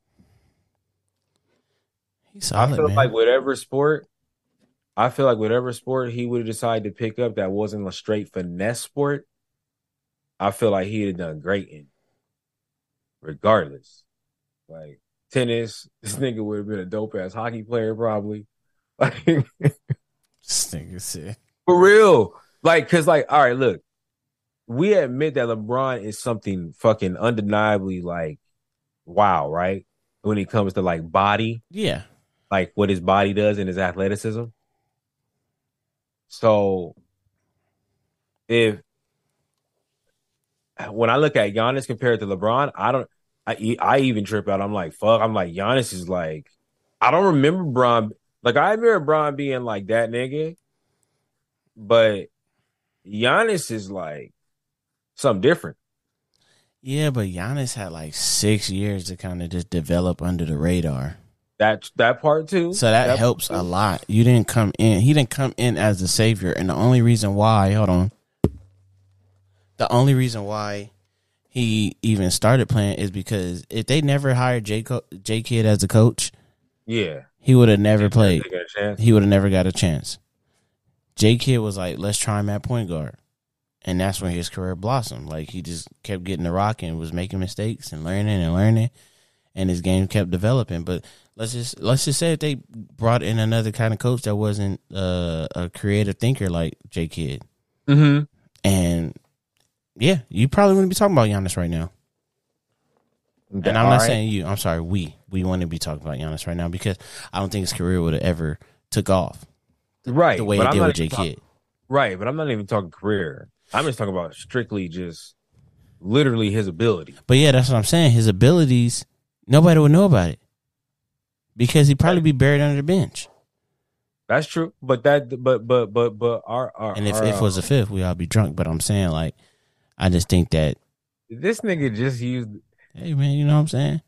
Speaker 1: He's solid,
Speaker 2: I feel
Speaker 1: man.
Speaker 2: like whatever sport, I feel like whatever sport he would have decided to pick up that wasn't a straight finesse sport, I feel like he'd have done great in. Regardless, like tennis, this nigga would have been a dope ass hockey player probably. Like
Speaker 1: This nigga sick.
Speaker 2: for real, like because like all right, look, we admit that LeBron is something fucking undeniably like wow, right? When it comes to like body,
Speaker 1: Yeah.
Speaker 2: like what his body does and his athleticism. So if when I look at Giannis compared to LeBron, I don't I I even trip out. I'm like, fuck, I'm like Giannis is like I don't remember Bron like I remember Bron being like that nigga, but Giannis is like something different.
Speaker 1: Yeah, but Giannis had like six years to kind of just develop under the radar.
Speaker 2: That that part too.
Speaker 1: So that, helps a lot. You didn't come in. He didn't come in as the savior, and the only reason why, hold on, the only reason why he even started playing is because if they never hired J Co- J Kidd as a coach,
Speaker 2: Yeah.
Speaker 1: he would have never played.
Speaker 2: got a chance.
Speaker 1: He would have never got a chance. J Kidd was like, let's try him at point guard. And that's when his career blossomed. Like he just kept getting the rock and was making mistakes and learning and learning and his game kept developing. But let's just let's just say if they brought in another kind of coach that wasn't uh, a creative thinker like J Kidd.
Speaker 2: Mm-hmm.
Speaker 1: And yeah, you probably wouldn't be talking about Giannis right now. And I'm not saying you. I'm sorry. We we want to be talking about Giannis right now because I don't think his career would have ever took off
Speaker 2: right
Speaker 1: the way it did with J Kidd.
Speaker 2: Right, but I'm not even talking career. I'm just talking about strictly just literally his ability.
Speaker 1: But yeah, that's what I'm saying. His abilities, nobody would know about it because he'd probably be buried under the bench.
Speaker 2: That's true. But that but but but but our, our
Speaker 1: And if
Speaker 2: our,
Speaker 1: if it was a um, fifth, we all be drunk. But I'm saying like, I just think that
Speaker 2: this nigga just used
Speaker 1: hey man, you know what I'm saying.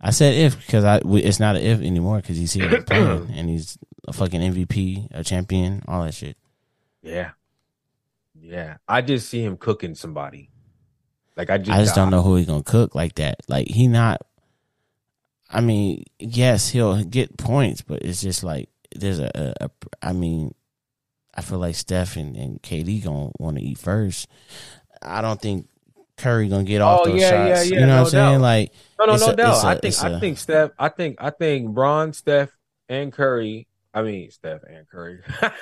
Speaker 1: I said if because I we- it's not an if anymore because he's here playing and he's a fucking MVP, a champion, all that shit.
Speaker 2: Yeah. Yeah. I just see him cooking somebody. Like I just
Speaker 1: I just don't know who he gonna cook like that. Like he not. I mean, yes, he'll get points, but it's just like there's a. a, a I mean, I feel like Steph and, and KD gonna want to eat first. I don't think Curry gonna get off
Speaker 2: Oh,
Speaker 1: those
Speaker 2: yeah, yeah,
Speaker 1: shots.
Speaker 2: yeah,
Speaker 1: you know
Speaker 2: no
Speaker 1: what I'm saying? Like,
Speaker 2: No, no, no
Speaker 1: a-
Speaker 2: doubt.
Speaker 1: a-
Speaker 2: I think
Speaker 1: it's
Speaker 2: I
Speaker 1: a-
Speaker 2: think Steph I think I think Bron, Steph, and Curry. I mean Steph and Curry.
Speaker 1: that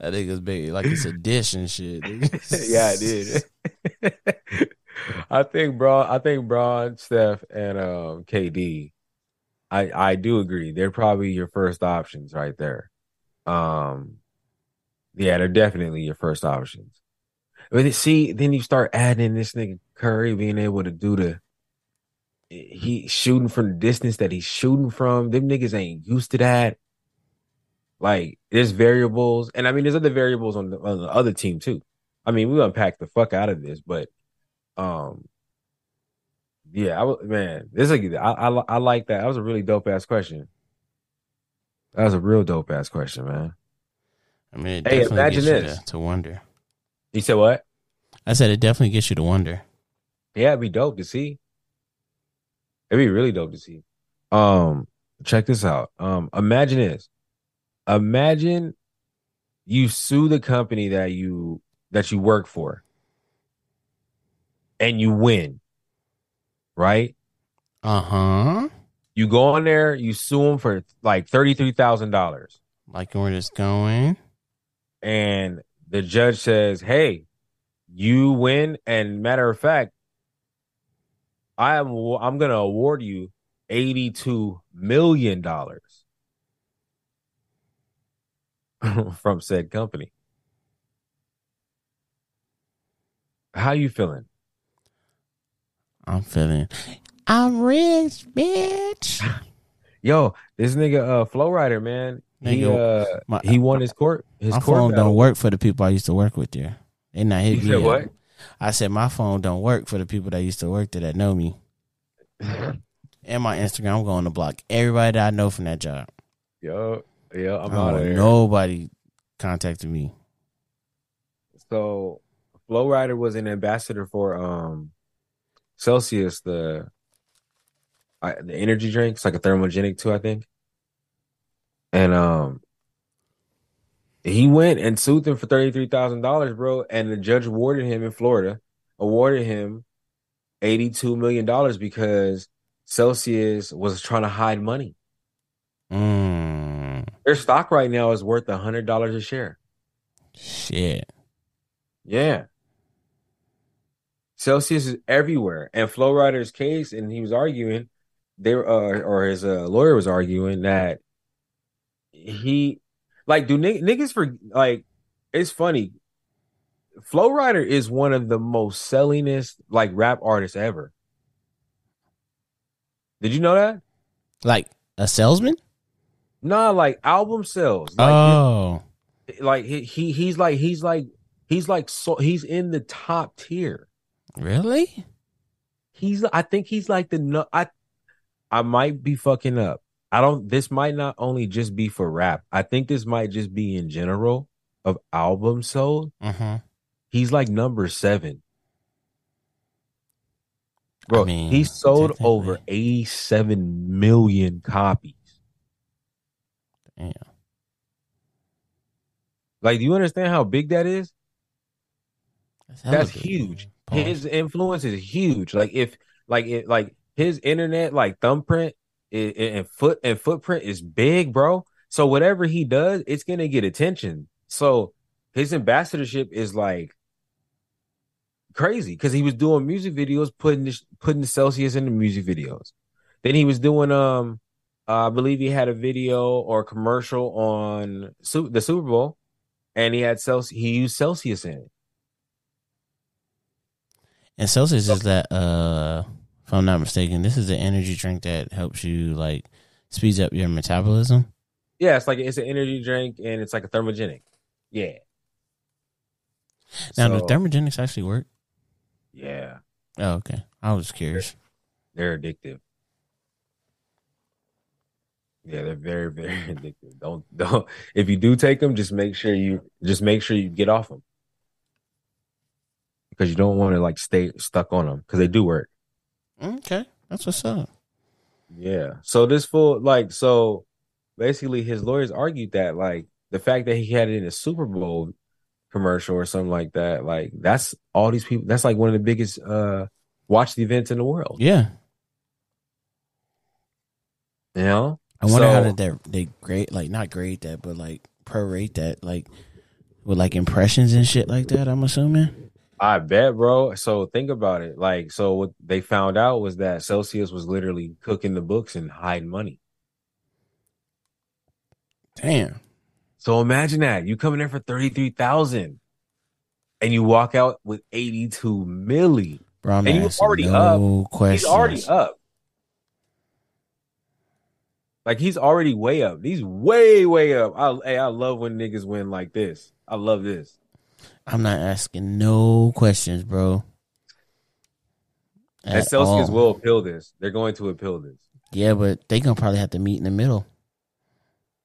Speaker 1: nigga's big, like it's a dish and shit.
Speaker 2: yeah, I did. I think Bron, I think Bron, Steph, and um, KD. I I do agree. They're probably your first options right there. Um, yeah, they're definitely your first options. But see, then you start adding this nigga Curry being able to do the he shooting from the distance that he's shooting from. Them niggas ain't used to that. Like there's variables, and I mean there's other variables on the, on the other team too. I mean we unpack the fuck out of this, but um, yeah, I was man, this is a, I, I I like that. That was a really dope ass question. That was a real dope ass question, man.
Speaker 1: I mean,
Speaker 2: Hey, imagine this.
Speaker 1: to wonder.
Speaker 2: You said what?
Speaker 1: I said it definitely gets you to wonder.
Speaker 2: Yeah, it'd be dope to see. It'd be really dope to see. Um, check this out. Um, imagine this. Imagine you sue the company that you that you work for and you win. Right?
Speaker 1: Uh huh.
Speaker 2: You go on there, you sue them for like $33,000
Speaker 1: Like where it's going.
Speaker 2: and the judge says, "Hey, you win and matter of fact, I am I'm going to award you 82 million dollars from said company." How you feeling?
Speaker 1: I'm feeling. I'm rich, bitch.
Speaker 2: Yo, this nigga uh Flo Rida, man. He uh
Speaker 1: my-
Speaker 2: he won his court his
Speaker 1: my phone
Speaker 2: battle.
Speaker 1: don't work for the people I used to work with there. They not hit
Speaker 2: You
Speaker 1: me.
Speaker 2: said
Speaker 1: up.
Speaker 2: what?
Speaker 1: I said my phone don't work for the people that used to work there that know me. And my Instagram, I'm going to block everybody that I know from that job.
Speaker 2: Yo, yo, I'm
Speaker 1: I
Speaker 2: out of
Speaker 1: want
Speaker 2: there.
Speaker 1: nobody contacted me.
Speaker 2: So Flo Rida was an ambassador for um Celsius, the uh, the energy drink. It's like a thermogenic too, I think. And um he went and sued them for thirty three thousand dollars, bro. And the judge awarded him in Florida, awarded him eighty two million dollars because Celsius was trying to hide money.
Speaker 1: Mm,
Speaker 2: Their stock right now is worth a hundred dollars a share.
Speaker 1: shit.
Speaker 2: Yeah. Celsius is everywhere. And Flo Rida's case, and he was arguing, they uh, or his uh, lawyer was arguing that he, like, do nig- niggas for, like, it's funny. Flo Rida is one of the most sellingest, like, rap artists ever. Did you know that?
Speaker 1: Like a salesman?
Speaker 2: Nah, like album sales. Like,
Speaker 1: oh,
Speaker 2: like he, he he's like he's like he's like so he's in the top tier.
Speaker 1: really?
Speaker 2: He's I think he's like the nu- I I might be fucking up. I don't this might not only just be for rap. I think this might just be in general of albums sold.
Speaker 1: Huh. Mm-hmm.
Speaker 2: He's like number 7. Bro,
Speaker 1: I mean,
Speaker 2: he sold over 87 million copies.
Speaker 1: Damn.
Speaker 2: Like, do you understand how big that is?
Speaker 1: That's,
Speaker 2: That's huge. His influence is huge. Like if like it like his internet like thumbprint i- i- and foot and footprint is big, bro. So whatever he does, it's gonna get attention. So his ambassadorship is like crazy because he was doing music videos, putting this, putting Celsius in the music videos. Then he was doing um, uh, I believe he had a video or commercial on Su- the Super Bowl, and he had Celsius. He used Celsius in it.
Speaker 1: And Celsius is that, uh, if I'm not mistaken, this is the energy drink that helps you like speeds up your metabolism.
Speaker 2: Yeah, it's like it's an energy drink and it's like a thermogenic. Yeah.
Speaker 1: Now, do
Speaker 2: So,
Speaker 1: thermogenics actually work?
Speaker 2: yeah,
Speaker 1: Oh, okay. I was curious.
Speaker 2: they're addictive. Yeah, they're very, very addictive. Don't don't if you do take them, just make sure you just make sure you get off them because you don't want to like stay stuck on them because they do work.
Speaker 1: Okay, that's what's up.
Speaker 2: Yeah. So this full like so basically his lawyers argued that like the fact that he had it in a Super Bowl commercial or something like that, like that's all these people that's like one of the biggest uh watched events in the world.
Speaker 1: Yeah,
Speaker 2: You know?
Speaker 1: I wonder how
Speaker 2: So-
Speaker 1: did they they grade like not grade that, but like prorate that like with like impressions and shit like that. I'm assuming.
Speaker 2: I bet, bro. So think about it. Like, so what they found out was that Celsius was literally cooking the books and hiding money.
Speaker 1: Damn.
Speaker 2: So imagine that. You come in there for 33,000 and you walk out with 82 milli.
Speaker 1: Bro, I'm
Speaker 2: And he was already
Speaker 1: no questions.
Speaker 2: He's already up. Like he's already way up. He's way, way up. I hey, I love when niggas win like this. I love this.
Speaker 1: I'm not asking no questions, bro.
Speaker 2: And
Speaker 1: At
Speaker 2: Celsius
Speaker 1: all.
Speaker 2: will appeal this. They're going to appeal this.
Speaker 1: Yeah, but they gonna probably have to meet in the middle.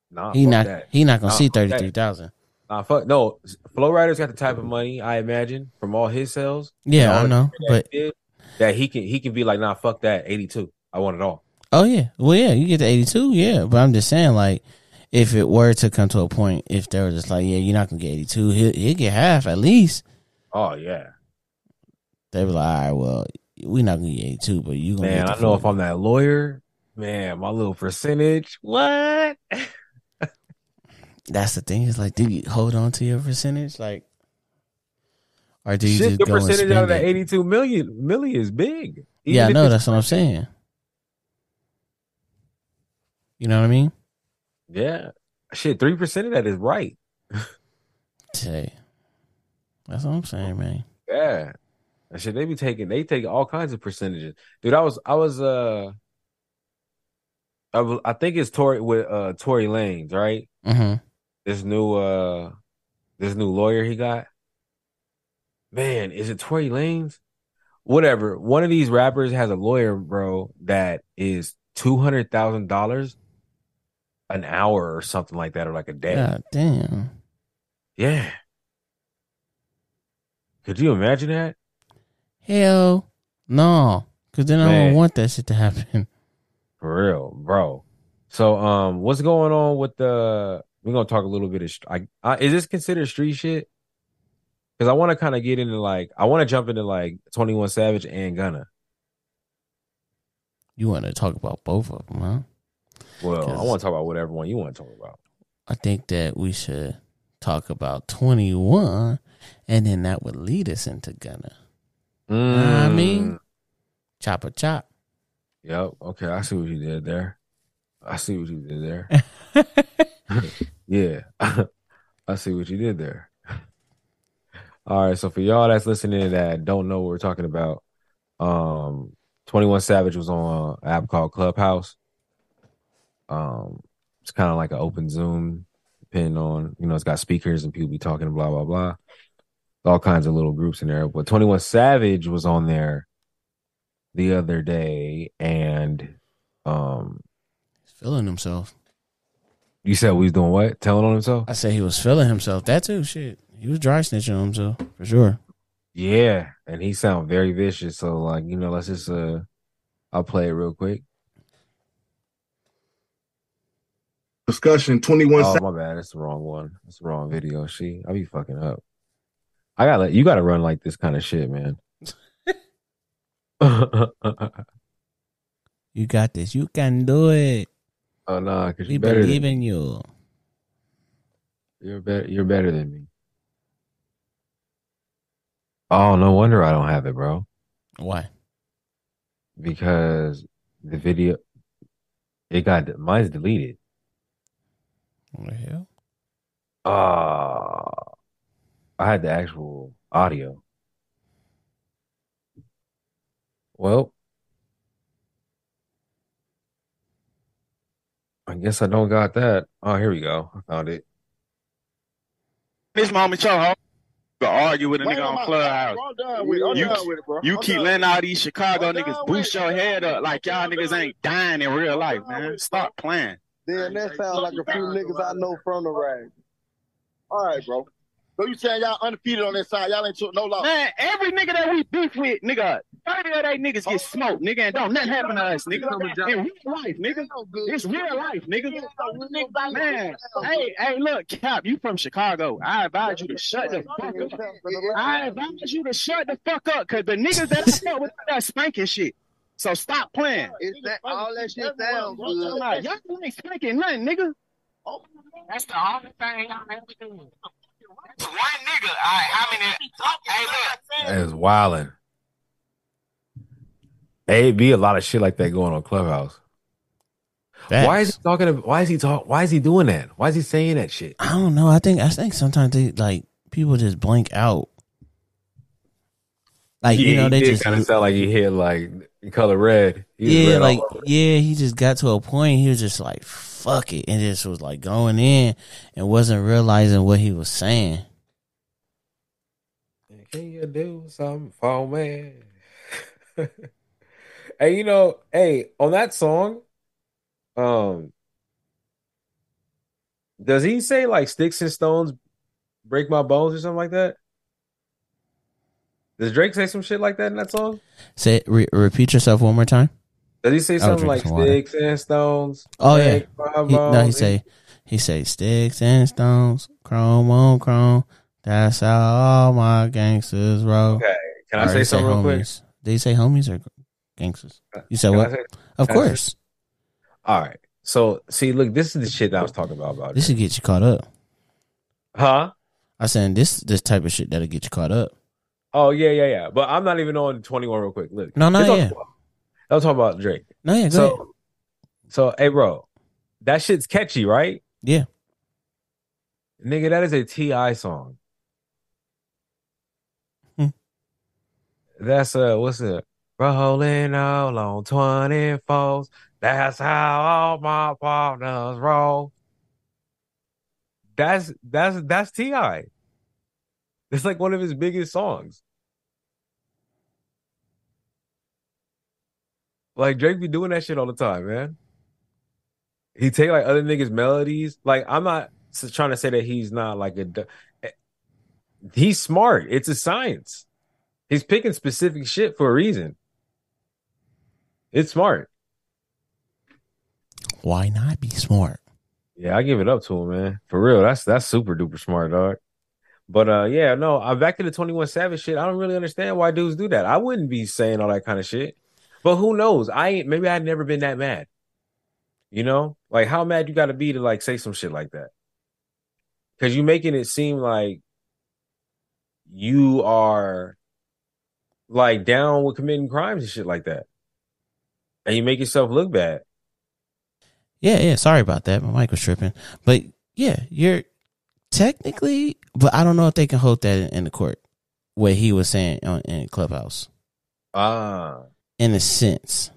Speaker 2: Nah,
Speaker 1: He not
Speaker 2: that.
Speaker 1: he not gonna
Speaker 2: Nah,
Speaker 1: see thirty three thousand.
Speaker 2: Nah, fuck no. Flo Rida's got the type of money I imagine from all his sales.
Speaker 1: Yeah, I know, but
Speaker 2: did, that he can he can be like, nah, fuck that, eighty two. I want it all.
Speaker 1: oh yeah, well yeah, you get the eighty two, yeah. But I'm just saying, like, if it were to come to a point, if they were just like, yeah, you're not gonna get eighty two, he'll he'll get half at least.
Speaker 2: Oh yeah,
Speaker 1: They were like, all right, well, we're not gonna get eighty two, but you gonna get."
Speaker 2: man.
Speaker 1: I
Speaker 2: know if I'm that lawyer, man, my little percentage. What?
Speaker 1: That's the thing. Is like, do you hold on to your percentage, like, or do you
Speaker 2: Shit,
Speaker 1: just
Speaker 2: the
Speaker 1: go and
Speaker 2: percentage out of that
Speaker 1: it?
Speaker 2: eighty two million million is big.
Speaker 1: Yeah, I know. That's what I'm saying. You know what I mean?
Speaker 2: Yeah, shit, three percent of that is right.
Speaker 1: Say, that's what I'm saying, man.
Speaker 2: Yeah. And shit, they be taking they take all kinds of percentages. Dude, I was I was uh I, was, I think it's Tory with uh Tory Lanez, right?
Speaker 1: hmm
Speaker 2: This new uh this new lawyer he got. Man, is it Tory Lanez? Whatever. One of these rappers has a lawyer, bro, that is two hundred thousand dollars an hour or something like that, or like a day.
Speaker 1: God damn.
Speaker 2: yeah. Could you imagine that?
Speaker 1: Hell no, because then I don't want that shit to happen.
Speaker 2: For real, bro. So, um, what's going on with the? We're gonna talk a little bit of. I, I, is this considered street shit? Because I want to kind of get into like, I want to jump into like Twenty One Savage and Gunna.
Speaker 1: You want to talk about both of them, huh?
Speaker 2: Well, I want to talk about whatever one you want to talk about.
Speaker 1: I think that we should talk about 21, and then that would lead us into Gunna. I mean? Chopper chop.
Speaker 2: Mm, yep. Okay, I see what you did there. I see what you did there. yeah, I see what you did there. All right, so for y'all that's listening that don't know what we're talking about, um, Twenty One Savage was on an app called Clubhouse. Um, it's kind of like an open Zoom, depending on you know, it's got speakers and people be talking blah blah blah, all kinds of little groups in there. But Twenty One Savage was on there the other day, and um,
Speaker 1: He's feeling himself.
Speaker 2: you said we was doing what? Telling on himself?
Speaker 1: I said he was feeling himself. That too, shit. He was dry snitching on himself for sure.
Speaker 2: Yeah, and he sound very vicious. So like, you know, let's just uh I'll play it real quick.
Speaker 3: Discussion 21
Speaker 2: Oh my bad, that's the wrong one. That's the wrong video. See, I be fucking up. I gotta let you gotta run like this kind of shit, man.
Speaker 1: You got this. You can do it.
Speaker 2: Oh no, because
Speaker 1: We
Speaker 2: you're better
Speaker 1: believe
Speaker 2: than
Speaker 1: in you.
Speaker 2: you're better you're better than me. Oh, no wonder I don't have it, bro.
Speaker 1: Why?
Speaker 2: Because the video it got mine's deleted.
Speaker 1: What the hell?
Speaker 2: Ah, I had the actual audio. Well, I guess I don't got that. Oh, here we go. I found it.
Speaker 4: this moment, your hoe to argue with a
Speaker 3: Wait,
Speaker 4: nigga on
Speaker 3: I'm-
Speaker 4: Clubhouse.
Speaker 3: I'm done with it. I'm
Speaker 4: You-
Speaker 3: with it.
Speaker 4: You keep letting
Speaker 3: with
Speaker 4: all these Chicago niggas
Speaker 3: with
Speaker 4: boost your head up like y'all
Speaker 3: with it.
Speaker 4: niggas ain't dying in real life, man. Stop playing.
Speaker 3: Then that sounds like a few niggas I know from the rag. All right, bro. So you saying y'all undefeated on that side? Y'all ain't took no loss.
Speaker 4: Man, every nigga that we beef with, nigga, 30 of they niggas get smoked, nigga, and don't nothing happen to us, nigga. In real life, nigga. It's real life, nigga. Man, hey, hey, look, Cap, you from Chicago. I advise you to shut the fuck up. I advise you to shut the fuck up, cause the niggas that I fuck with that spanking shit. So stop playing.
Speaker 3: It's that, all that shit sounds good.
Speaker 4: about, Y'all ain't spanking nothing, nigga. Oh.
Speaker 5: That's the only thing y'all ever do. That's one nigga. All right, how many? Hey, look.
Speaker 2: That is wildin'. Hey, it be a lot of shit like that going on Clubhouse. Why is he talking? About, why is he talk? Why is he doing that? Why is he saying that shit?
Speaker 1: I don't know. I think I think sometimes they like people just blank out. Like you know, they just
Speaker 2: kind of sound like he hit like color red. He
Speaker 1: yeah,
Speaker 2: red
Speaker 1: like yeah, he just got to a point. He was just like fuck it, and just was like going in and wasn't realizing what he was saying.
Speaker 2: Can you do something for me? hey, you know, hey, on that song, um, does he say like sticks and stones break my bones or something like that? Does Drake say some shit like that in that song?
Speaker 1: Say re- repeat yourself one more time.
Speaker 2: Does he say something like
Speaker 1: some
Speaker 2: sticks and stones?
Speaker 1: Oh yeah, he, no, he say he say sticks and stones, chrome on chrome. That's how all my gangsters roll.
Speaker 2: Okay, can I
Speaker 1: Or
Speaker 2: say something real quick?
Speaker 1: Did he say homies or gangsters? You said
Speaker 2: Can
Speaker 1: what?
Speaker 2: say-
Speaker 1: Of course.
Speaker 2: All right. So see, look, this is the shit that I was talking about. About
Speaker 1: This should get you caught up.
Speaker 2: huh?
Speaker 1: I saying this this type of shit that'll get you caught up.
Speaker 2: Oh yeah, yeah, yeah. But I'm not even on 21 real quick. Look,
Speaker 1: No, no, yeah.
Speaker 2: I'll talk about Drake.
Speaker 1: No, yeah,
Speaker 2: so,
Speaker 1: ahead.
Speaker 2: so hey, bro, that shit's catchy, right?
Speaker 1: Yeah.
Speaker 2: Nigga, that is a T.I. song.
Speaker 1: Hmm.
Speaker 2: That's uh, what's it? Rolling all on 24s. That's how all my partners roll. That's that's that's Ti. It's like one of his biggest songs. Like Drake be doing that shit all the time, man. He take like other niggas' melodies. Like I'm not trying to say that he's not like a. eh, He's smart. It's a science. He's picking specific shit for a reason. It's smart.
Speaker 1: Why not be smart?
Speaker 2: Yeah, I give it up to him, man. For real, that's that's super duper smart, dog. But uh, yeah, no, uh, back to the Twenty One Savage shit. I don't really understand why dudes do that. I wouldn't be saying all that kind of shit. But who knows? I ain't. Maybe I'd never been that mad. You know, like how mad you got to be to like say some shit like that? Because you making it seem like you are like down with committing crimes and shit like that, and you make yourself look bad.
Speaker 1: Yeah, yeah. Sorry about that. My mic was tripping. But yeah, you're technically, but I don't know if they can hold that in, the court. What he was saying on, in Clubhouse,
Speaker 2: Ah,
Speaker 1: in a sense,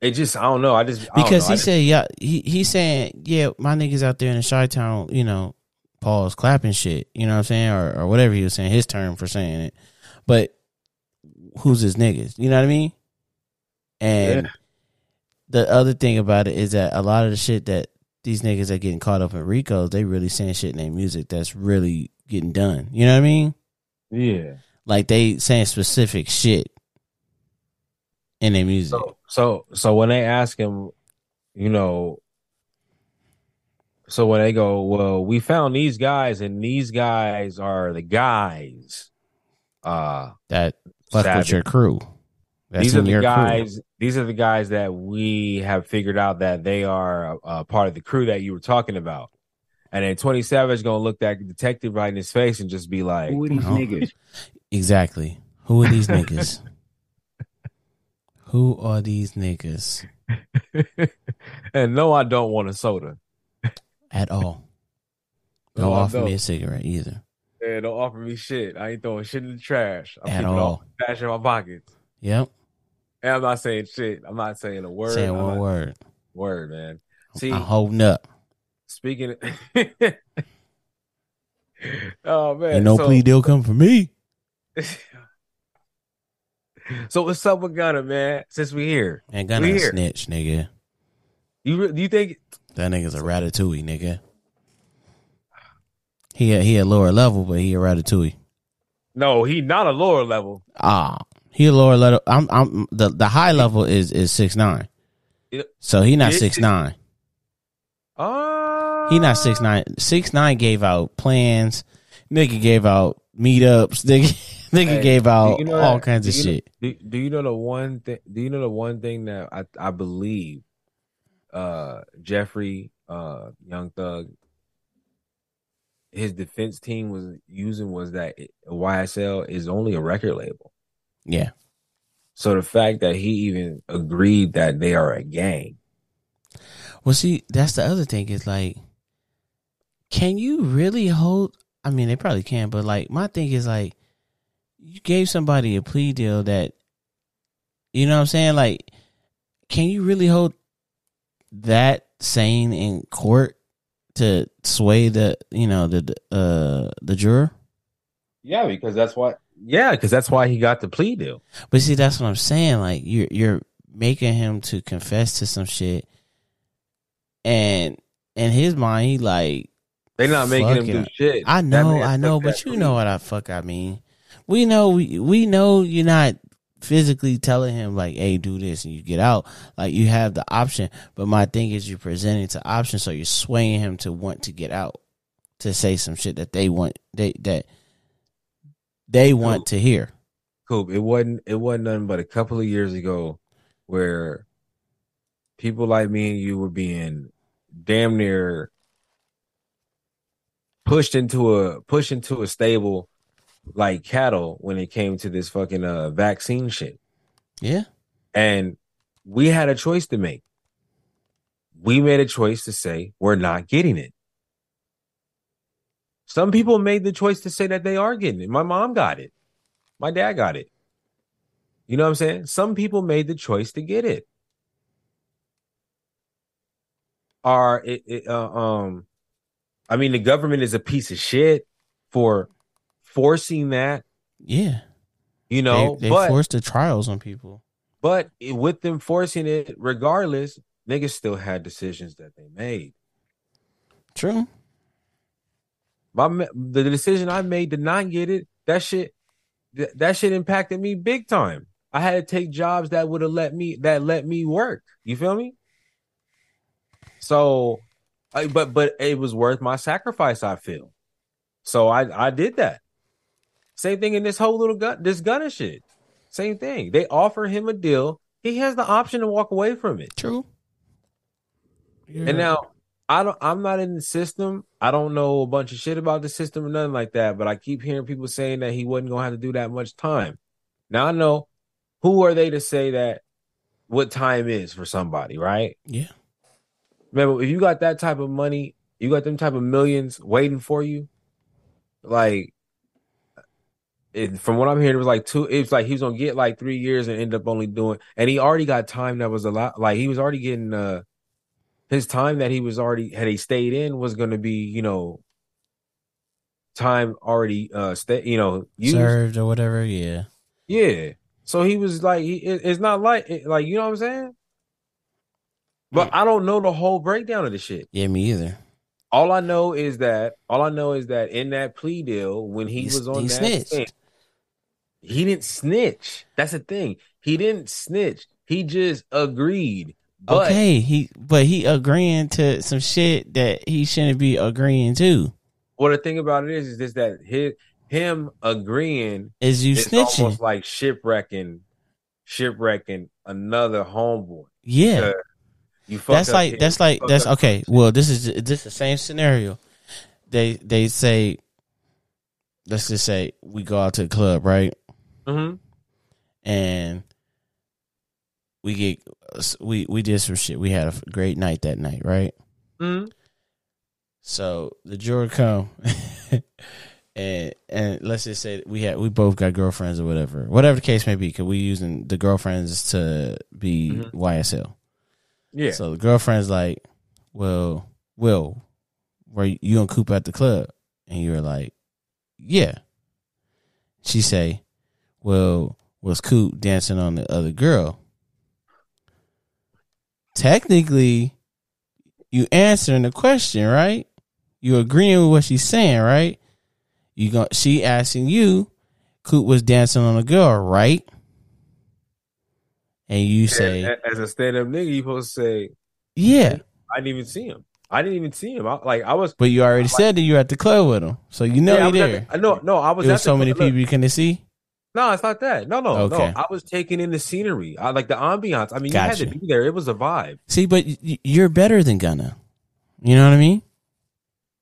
Speaker 2: it just I don't know. I just I don't
Speaker 1: because he
Speaker 2: just-
Speaker 1: said, yeah, he he's saying, yeah, my niggas out there in the Chi Town, you know, Paul's clapping shit, you know what I'm saying, or or whatever he was saying, his term for saying it. But who's his niggas? You know what I mean? And
Speaker 2: Yeah.
Speaker 1: the other thing about it is that a lot of the shit that these niggas are getting caught up in RICO's, they really saying shit in their music that's really getting done. You know what I mean?
Speaker 2: Yeah.
Speaker 1: Like they saying specific shit in their music.
Speaker 2: So, so, so when they ask him, you know, so when they go, well, we found these guys, and these guys are the guys. Uh,
Speaker 1: that fuck with your crew. That's
Speaker 2: these are
Speaker 1: in
Speaker 2: the
Speaker 1: your crew.
Speaker 2: Guys. These are the guys that we have figured out that they are a, a part of the crew that you were talking about. And then Twenty Savage gonna look that detective right in his face and just be like,
Speaker 4: Who are these
Speaker 1: No.
Speaker 4: niggas?
Speaker 1: Exactly. Who are these niggas? Who are these niggas
Speaker 2: and no, I don't want a soda.
Speaker 1: at all?
Speaker 2: No,
Speaker 1: Don't
Speaker 2: I
Speaker 1: offer me
Speaker 2: don't.
Speaker 1: a cigarette either.
Speaker 2: Yeah, don't offer me shit. I ain't throwing shit in the trash. I'm
Speaker 1: At
Speaker 2: keeping
Speaker 1: all.
Speaker 2: all the trash in my pockets.
Speaker 1: Yep.
Speaker 2: And I'm not saying shit. I'm not saying a word.
Speaker 1: Saying one word.
Speaker 2: Word, man. See,
Speaker 1: I'm holding up.
Speaker 2: speaking. oh man,
Speaker 1: Ain't no
Speaker 2: so,
Speaker 1: plea deal come for me.
Speaker 2: so what's up with Gunna, man? Since we here,
Speaker 1: And gonna
Speaker 2: We here.
Speaker 1: snitch, nigga.
Speaker 2: you do you think?
Speaker 1: That nigga's a ratatouille, nigga. He a, he a lower level, but he a ratatouille.
Speaker 2: No, he not a lower level.
Speaker 1: Ah, he a lower level. I'm I'm the the high level is is six nine. So he not six nine.
Speaker 2: Oh,
Speaker 1: He not six nine. Six nine gave out plans. Nigga gave out meetups. Nigga, nigga
Speaker 2: Hey,
Speaker 1: gave out
Speaker 2: you know
Speaker 1: all
Speaker 2: that-
Speaker 1: kinds of
Speaker 2: you
Speaker 1: shit.
Speaker 2: Do, do you know the one thing? Do you know the one thing that I I believe, uh, Jeffrey, uh, Young Thug, his defense team was using was that YSL is only a record label.
Speaker 1: Yeah,
Speaker 2: So the fact that he even agreed that they are a gang,
Speaker 1: Well, see, that's the other thing is like, can you really hold? I mean, they probably can, but like, my thing is like, you gave somebody a plea deal that, you know what I'm saying? Like, can you really hold that sane in court to sway the, you know, the, uh, the juror?
Speaker 2: Yeah, because that's why. Yeah, because that's why he got the plea deal.
Speaker 1: But see, that's what I'm saying. Like, you're, you're making him to confess to some shit. And in his mind, he like,
Speaker 2: They're not making him do
Speaker 1: it.
Speaker 2: shit.
Speaker 1: I know, I know, but you know what I fuck I mean. We know we we know you're not physically telling him like, hey, do this and you get out. Like you have the option. But my thing is you're presenting to option so you're swaying him to want to get out. To say some shit that they want they that they want to hear.
Speaker 2: Coop, it wasn't it wasn't nothing but a couple of years ago where people like me and you were being damn near pushed into a pushed into a stable like cattle when it came to this fucking uh vaccine shit.
Speaker 1: Yeah.
Speaker 2: And we had a choice to make. We made a choice to say we're not getting it. Some people made the choice to say that they are getting it. My mom got it. My dad got it. You know what I'm saying? Some people made the choice to get it. Are it, it uh, um I mean the government is a piece of shit for forcing that,
Speaker 1: Yeah.
Speaker 2: you know,
Speaker 1: they they
Speaker 2: but
Speaker 1: forced the trials on people.
Speaker 2: but it- with them forcing it regardless, niggas still had decisions that they made.
Speaker 1: True.
Speaker 2: My the decision I made to not get it, that shit, th- that shit impacted me big time. I had to take jobs that would have let me that let me work. You feel me? So, I, but but it was worth my sacrifice. I feel. So I I did that. Same thing in this whole little gun this Gunna shit. Same thing. They offer him a deal. He has the option to walk away from it.
Speaker 1: True.
Speaker 2: And now I don't I'm not in the system. I don't know a bunch of shit about the system or nothing like that, but I keep hearing people saying that he wasn't gonna have to do that much time. Now I know who are they to say that what time is for somebody, right?
Speaker 1: Yeah.
Speaker 2: Remember, if you got that type of money, you got them type of millions waiting for you, like it, from what I'm hearing, it was like two. It's like he was gonna get like three years and end up only doing, and he already got time that was a lot. Like he was already getting uh his time that he was already had he stayed in was gonna be you know time already uh stay you know used.
Speaker 1: Served or whatever. Yeah.
Speaker 2: Yeah. So he was like, he, it- it's not like, it- like, you know what I'm saying? But I don't know the whole breakdown of the shit.
Speaker 1: Yeah, me either.
Speaker 2: All I know is that, all I know is that in that plea deal, when he
Speaker 1: He-
Speaker 2: was on
Speaker 1: he
Speaker 2: that
Speaker 1: snitched.
Speaker 2: he didn't snitch. That's the thing. He didn't snitch. He just agreed. But
Speaker 1: okay, he but he agreeing to some shit that he shouldn't be agreeing to.
Speaker 2: well, the thing about it is, is this that his, him agreeing
Speaker 1: Is you
Speaker 2: it's
Speaker 1: snitching?
Speaker 2: almost like shipwrecking, shipwrecking another homeboy.
Speaker 1: yeah,
Speaker 2: You
Speaker 1: that's like
Speaker 2: him,
Speaker 1: that's like that's okay. Well, this is this is the same scenario. They they say, let's just say we go out to the club, right?
Speaker 2: Mm-hmm.
Speaker 1: and we get we we did some shit. We had a great night that night, right?
Speaker 2: Mhm.
Speaker 1: So the juror come, and and let's just say we had we both got girlfriends or whatever, whatever the case may be, because we using the girlfriends to be
Speaker 2: Mhm.
Speaker 1: YSL.
Speaker 2: Yeah.
Speaker 1: So the girlfriend's like, "Well, Will, were you and Coop at the club?" And you're like, "Yeah." She say, "Well, was Coop dancing on the other girl?" Technically, you answering the question, right? You agreeing with what she's saying, right? You go. She asking you, Coop was dancing on a girl, right? And you say,
Speaker 2: as a stand up nigga, you supposed to say,
Speaker 1: "Yeah."
Speaker 2: I didn't even see him. I didn't even see him. I, like I was.
Speaker 1: But you already said that you were at the club with him, so you know
Speaker 2: yeah,
Speaker 1: you there.
Speaker 2: the- I know. No, I was.
Speaker 1: There
Speaker 2: at
Speaker 1: was so many people you couldn't see.
Speaker 2: No, it's not that. No, no,
Speaker 1: Okay.
Speaker 2: no. I was taking in the scenery. I like the ambiance. I mean, you had to be there. It was a vibe.
Speaker 1: See, but you're better than Gunna. You know what I mean?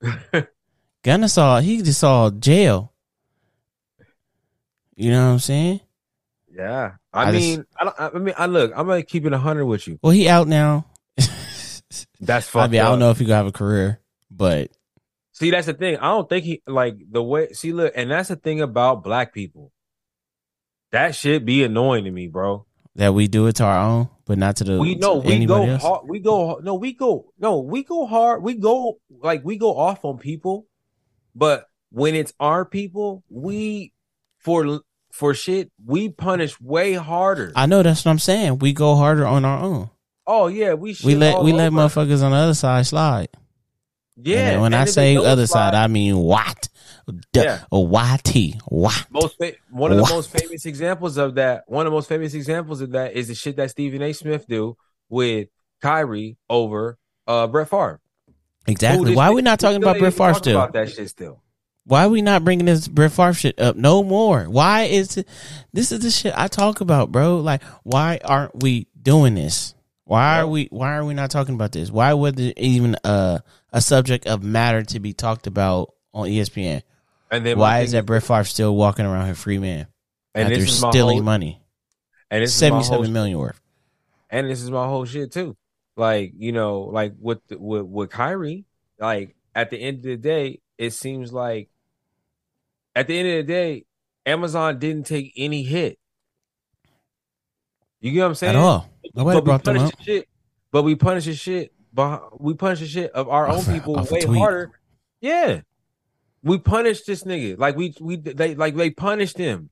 Speaker 1: Gunna saw he just saw jail. You know what I'm saying?
Speaker 2: yeah. I,
Speaker 1: I just-
Speaker 2: mean, I, don't, I mean, I look. I'm gonna keep it hundred with you.
Speaker 1: Well, he out now.
Speaker 2: That's
Speaker 1: I
Speaker 2: fucked
Speaker 1: mean, I don't know if he gonna have a career, but
Speaker 2: See, that's the thing. I don't think he like the way. See, look, and that's the thing about black people. That shit be annoying to me, bro.
Speaker 1: that we do it to our own, but not to the
Speaker 2: We know we go
Speaker 1: else.
Speaker 2: hard. We go no. We go no. We go hard. We go like we go off on people, but when it's our people, we for for shit we punish way harder.
Speaker 1: I know that's what I'm saying. We go harder on our own.
Speaker 2: oh yeah, we
Speaker 1: We let we let motherfuckers on the other side slide.
Speaker 2: Yeah,
Speaker 1: And when
Speaker 2: and
Speaker 1: I say other side, I mean what?
Speaker 2: Yeah.
Speaker 1: A YT. What?
Speaker 2: most fa- one of the most famous examples of that one of the most famous examples of that is the shit that Stephen A. Smith do with Kyrie over uh Brett Favre.
Speaker 1: Exactly. Why are we not talking about Brett Favre still?
Speaker 2: About that shit still.
Speaker 1: Why are we not bringing this Brett Favre shit up no more? Why is it? This is the shit I talk about, bro. Like, why aren't we doing this? Why are we? Why are we not talking about this? Why was it even a a subject of matter to be talked about on ESPN?
Speaker 2: And then
Speaker 1: Why is that Brett Favre still walking around here free man
Speaker 2: And
Speaker 1: after stealing
Speaker 2: whole,
Speaker 1: money?
Speaker 2: and this is my whole
Speaker 1: seven million worth.
Speaker 2: and this is my whole shit too. Like you know, like with the, with with Kyrie, like at the end of the day, it seems like at the end of the day, Amazon didn't take any hit. You get what I'm saying?
Speaker 1: At all. Nobody
Speaker 2: but
Speaker 1: brought them up.
Speaker 2: shit. But we punish the shit. But we punish the shit of our
Speaker 1: Off
Speaker 2: own
Speaker 1: a-
Speaker 2: people way harder. Yeah, we punished this nigga. Like we we they like they punished him.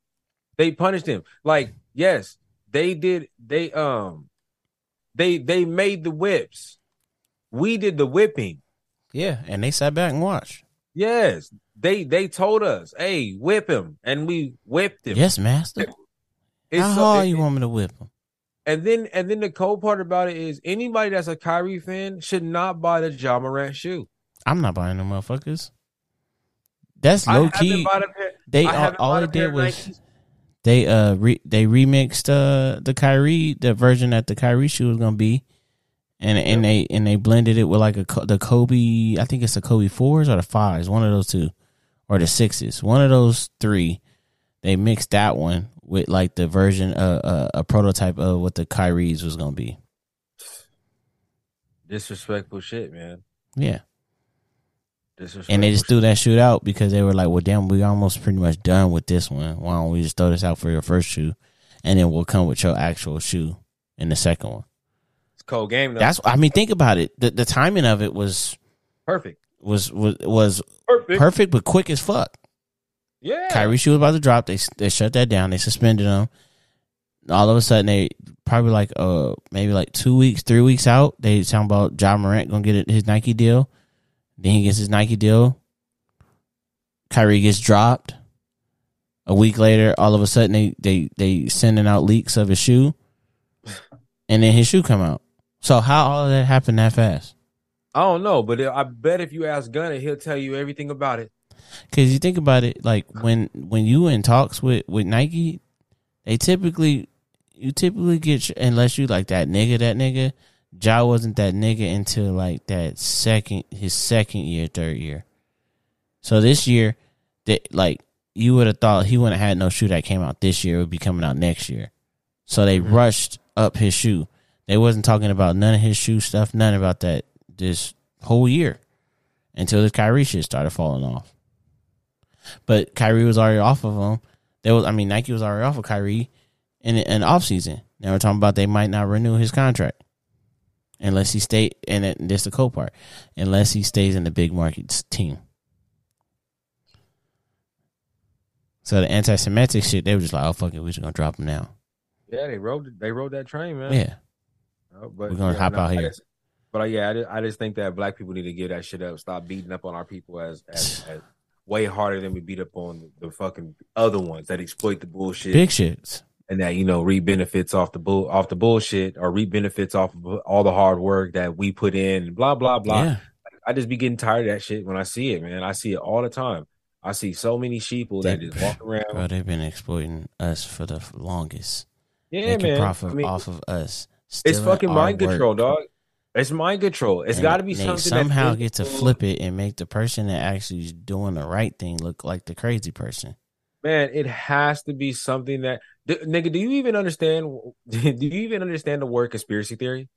Speaker 2: They punished him. Like yes, they did. They um, they they made the whips. We did the whipping.
Speaker 1: Yeah, and they sat back and watched.
Speaker 2: Yes, they they told us, hey, whip him, and we whipped him.
Speaker 1: Yes, master.
Speaker 2: It's
Speaker 1: How
Speaker 2: so-
Speaker 1: hard
Speaker 2: it-
Speaker 1: you want me to whip him?
Speaker 2: And then and then the cold part about it is anybody that's a Kyrie fan should not buy the Ja Morant shoe.
Speaker 1: I'm not buying them motherfuckers. That's low key.
Speaker 2: pair-
Speaker 1: They all, all they did was
Speaker 2: Nikes.
Speaker 1: they uh re, they remixed uh the Kyrie the version that the Kyrie shoe was gonna be, and and they and they blended it with like a the Kobe I think it's the Kobe fours or the fives one of those two, or the sixes one of those three. They mixed that one with like the version uh, uh a prototype of what the Kyrie's was gonna be.
Speaker 2: disrespectful shit, man.
Speaker 1: Yeah.
Speaker 2: Disrespectful.
Speaker 1: And they just threw that shoot out because they were like, well, damn, we almost pretty much done with this one. Why don't we just throw this out for your first shoe? And then we'll come with your actual shoe in the second one.
Speaker 2: It's cold game though.
Speaker 1: That's, I mean, think about it. The, the timing of it was,
Speaker 2: perfect.
Speaker 1: was, was, was
Speaker 2: Perfect.
Speaker 1: perfect, but quick as fuck.
Speaker 2: Yeah.
Speaker 1: Kyrie shoe was about to drop. They, they shut that down. They suspended him. All of a sudden, they probably like, uh, maybe like two weeks, three weeks out, they talking about Ja Morant gonna get his Nike deal. Then he gets his Nike deal. Kyrie gets dropped. A week later, all of a sudden they they they sending out leaks of his shoe, and then his shoe come out. So how all of that happened that fast?
Speaker 2: I don't know, but I bet if you ask Gunna, he'll tell you everything about it.
Speaker 1: Because you think about it, like when when you in talks with with Nike, they typically you typically get unless you like that nigga that nigga. Ja wasn't that nigga until like that second his second year, third year. So this year, that like you would have thought he wouldn't have had no shoe that came out this year. It would be coming out next year. So they
Speaker 2: Mm-hmm.
Speaker 1: rushed up his shoe. They wasn't talking about none of his shoe stuff, none about that this whole year until the Kyrie shit started falling off. But Kyrie was already off of him. There was, I mean, Nike was already off of Kyrie in an off season. Now we're talking about they might not renew his contract unless he stay. And it, this the cool part, unless he stays in the big markets team. So the anti-Semitic shit, they were just like, "Oh fuck it, we're just gonna drop him now."
Speaker 2: Yeah, they rode they rode that train, man.
Speaker 1: Yeah,
Speaker 2: Uh, but
Speaker 1: We're gonna
Speaker 2: yeah,
Speaker 1: hop
Speaker 2: no,
Speaker 1: out
Speaker 2: I
Speaker 1: here.
Speaker 2: just- but uh, yeah, I just, I just think that black people need to give that shit up. Stop beating up on our people as as, as way harder than we beat up on the, fucking other ones that exploit the bullshit
Speaker 1: big shits.
Speaker 2: and that you know reap benefits off the bull off the bullshit or reap benefits off of all the hard work that we put in. Blah blah blah.
Speaker 1: Yeah,
Speaker 2: I just be getting tired of that shit when I see it, man. I see it all the time. I see so many sheeple that
Speaker 1: They-
Speaker 2: just walk around.
Speaker 1: bro, they've been exploiting us for the longest.
Speaker 2: yeah, man.
Speaker 1: profit
Speaker 2: I mean,
Speaker 1: off of us.
Speaker 2: it's fucking mind control, dog. It's mind control. It's got to be something
Speaker 1: somehow get to flip it and make the person that actually is doing the right thing look like the crazy person.
Speaker 2: Man, it has to be something that D- nigga. Do you even understand? Do you even understand the word conspiracy theory?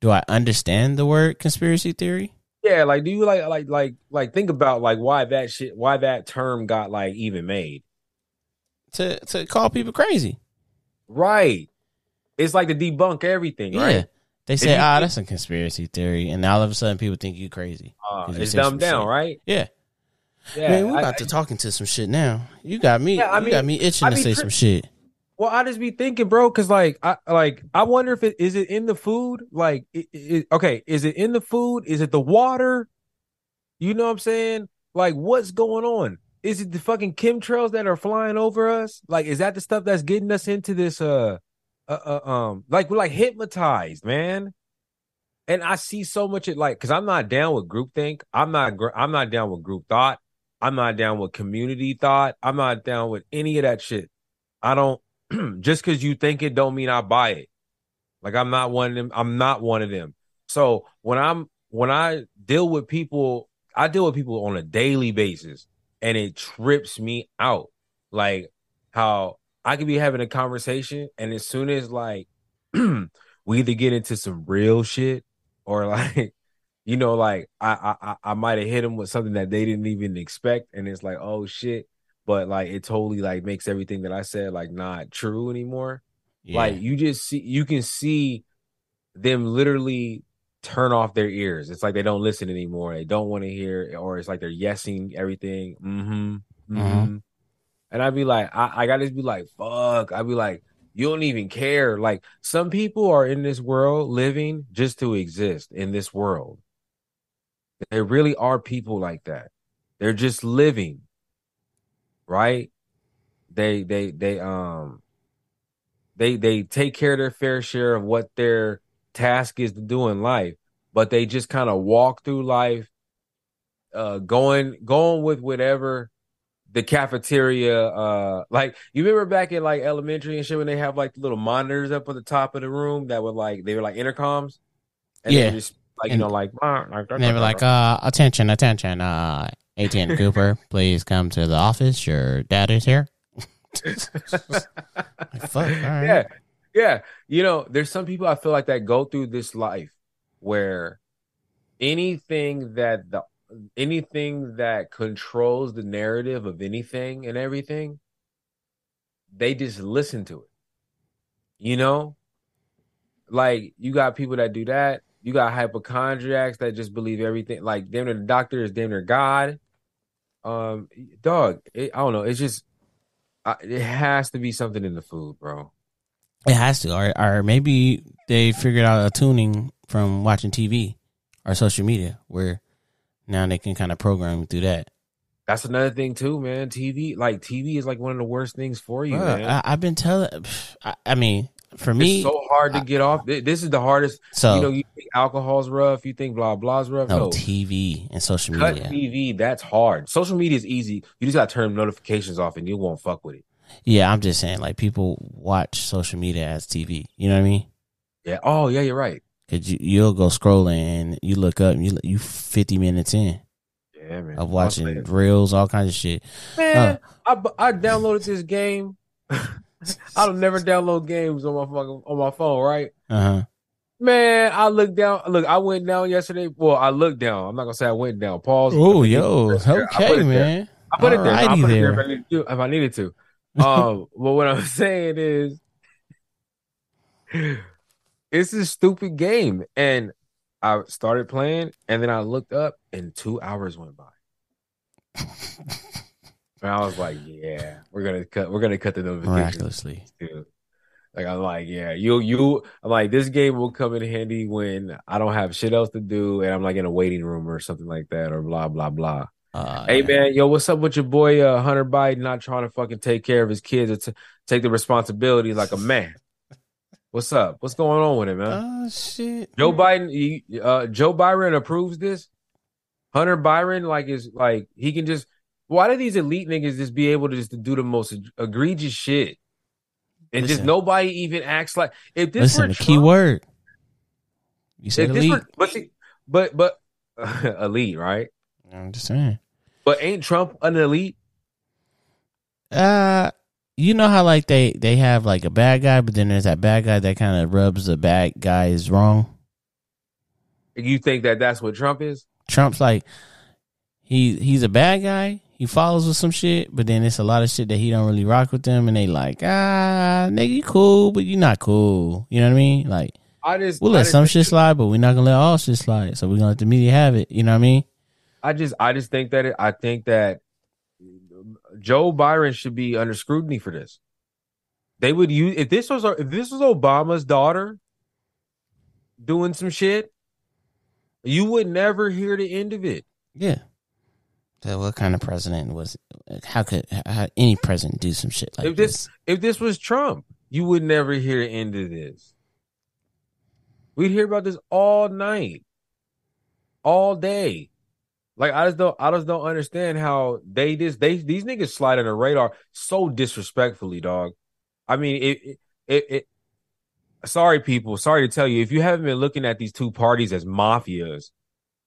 Speaker 1: Do I understand the word conspiracy theory?
Speaker 2: Yeah, like do you like like like like think about like why that shit why that term got like even made?
Speaker 1: To to call people crazy.
Speaker 2: Right. It's like to debunk everything,
Speaker 1: Yeah.
Speaker 2: right?
Speaker 1: They say, ah,
Speaker 2: think-
Speaker 1: that's a conspiracy theory, and all of a sudden people think you crazy.
Speaker 2: Uh,
Speaker 1: 'Cause you
Speaker 2: it's dumbed down,
Speaker 1: shit.
Speaker 2: right?
Speaker 1: Yeah,
Speaker 2: Yeah.
Speaker 1: man, we
Speaker 2: I-
Speaker 1: about to talking to some shit now. You got me.
Speaker 2: Yeah, I
Speaker 1: you
Speaker 2: mean,
Speaker 1: got me itching
Speaker 2: I
Speaker 1: to say
Speaker 2: tri-
Speaker 1: some shit.
Speaker 2: Well, I just be thinking, bro, because like, I like, I wonder if it is it in the food. Like, it, it, okay, is it in the food? Is it the water? You know what I'm saying? Like, what's going on? Is it the fucking chemtrails that are flying over us? Like, is that the stuff that's getting us into this? Uh, uh, uh um, like we're like hypnotized, man. And I see so much it like, because I'm not down with groupthink. I'm not. gr- I'm not down with group thought. I'm not down with community thought. I'm not down with any of that shit. I don't just because you think it don't mean I buy it. Like I'm not one of them. I'm not one of them. So when I'm when I deal with people, I deal with people on a daily basis, and it trips me out. Like how I could be having a conversation, and as soon as like we either get into some real shit or like you know like I I I- I might have hit them with something that they didn't even expect, and it's like oh shit but like it totally like makes everything that I said like not true anymore.
Speaker 1: Yeah.
Speaker 2: Like you just see you can see them literally turn off their ears. It's like they don't listen anymore. They don't want to hear, or it's like they're yesing everything. Mm-hmm. mm-hmm.
Speaker 1: Mhm.
Speaker 2: And I'd be like, I, I gotta be like, fuck. I'd be like, you don't even care. Like some people are in this world living just to exist in this world. There really are people like that. They're just living right? They they they um they they take care of their fair share of what their task is to do in life, but they just kind of walk through life uh going going with whatever the cafeteria uh like you remember back in like elementary and shit when they have like little monitors up at the top of the room that were like they were like intercoms and
Speaker 1: Yeah.
Speaker 2: they just like
Speaker 1: And-
Speaker 2: you know like, like
Speaker 1: And they were like, uh, attention, attention, uh, ATN Cooper, please come to the office. Your dad is here. Like, fuck, right.
Speaker 2: yeah yeah you know there's some people i feel like that go through this life where anything that the anything that controls the narrative of anything and everything they just listen to it you know? Like you got people that do that. You got hypochondriacs that just believe everything. Like damn near the doctor is damn near god. Um dog it, i don't know. It's just it has to be something in the food bro.
Speaker 1: It has to, or or maybe they figured out a tuning from watching TV or social media, where now they can kind of program through that.
Speaker 2: That's another thing too, man. TV, like TV, is like one of the worst things for you,
Speaker 1: Bruh,
Speaker 2: man.
Speaker 1: I, I've been telling. I, I mean, for me,
Speaker 2: it's so hard to
Speaker 1: I-
Speaker 2: get off. This is the hardest.
Speaker 1: so
Speaker 2: you know, you think alcohol's rough, you think blah blah's rough.
Speaker 1: no,
Speaker 2: No,
Speaker 1: TV and social
Speaker 2: cut
Speaker 1: media.
Speaker 2: TV. That's hard. Social media is easy. You just got to turn notifications off, and you won't fuck with it.
Speaker 1: Yeah, I'm just saying, like people watch social media as TV. You know what I mean?
Speaker 2: Yeah. Oh, yeah. You're right.
Speaker 1: Cause you you'll go scrolling and you look up and you you 50 minutes in
Speaker 2: Yeah, man.
Speaker 1: of watching
Speaker 2: Man,
Speaker 1: reels, all kinds of shit.
Speaker 2: man I I downloaded this game. I don't never download games on my fucking on my phone, right?
Speaker 1: Uh huh.
Speaker 2: Man, I looked down. Look, I went down yesterday. Well, I looked down. I'm not gonna say I went down. Pause.
Speaker 1: Oh, yo,
Speaker 2: I put it
Speaker 1: okay,
Speaker 2: there.
Speaker 1: man.
Speaker 2: I put it there. I put it
Speaker 1: there.
Speaker 2: there if I needed to. If I needed to. Um, but what I'm saying is, it's a stupid game, and I started playing, and then I looked up, and two hours went by, and I was like, "Yeah, we're gonna cut. We're gonna cut the notifications."
Speaker 1: Miraculously.
Speaker 2: too. Like I'm like, yeah, you you. I'm like, this game will come in handy when I don't have shit else to do, and I'm like in a waiting room or something like that, or blah blah blah.
Speaker 1: Uh,
Speaker 2: Hey man, yo, what's up with your boy uh, Hunter Biden not trying to fucking take care of his kids or t- take the responsibility like a man? What's up? What's going on with it, man?
Speaker 1: Oh shit.
Speaker 2: Joe Biden, he, uh, Joe Byron approves this. Hunter Byron, like, is like he can just. Why do these elite niggas just be able to just to do the most egregious shit, and just nobody even acts like if this
Speaker 1: Listen,
Speaker 2: were
Speaker 1: the key
Speaker 2: Trump-
Speaker 1: word. You said elite.
Speaker 2: were, but see, but but elite, right?
Speaker 1: I'm just saying.
Speaker 2: But ain't Trump an elite?
Speaker 1: Uh, you know how like they they have like a bad guy, but then there's that bad guy that kind of rubs the bad guys wrong.
Speaker 2: You think that that's what Trump is?
Speaker 1: Trump's like he he's a bad guy. He follows with some shit, but then it's a lot of shit that he don't really rock with them, and they like ah nigga you cool, but you not cool. You know what I mean? Like
Speaker 2: I just
Speaker 1: we'll let
Speaker 2: just
Speaker 1: some shit slide, but we're not gonna let all shit slide. So we're gonna let the media have it. You know what I mean?
Speaker 2: I just I just think that it, I think that Joe Byron should be under scrutiny for this. They would use if this was if this was Obama's daughter doing some shit, you would never hear the end of it.
Speaker 1: Yeah. So what kind of president was? How could how, any president do some shit like
Speaker 2: if
Speaker 1: this?
Speaker 2: this if this was Trump, you would never hear the end of this. We'd hear about this all night, all day. Like I just don't, I just don't understand how they just they these niggas slide on the radar so disrespectfully, dog. I mean, it, it, it, it sorry people, sorry to tell you, if you haven't been looking at these two parties as mafias,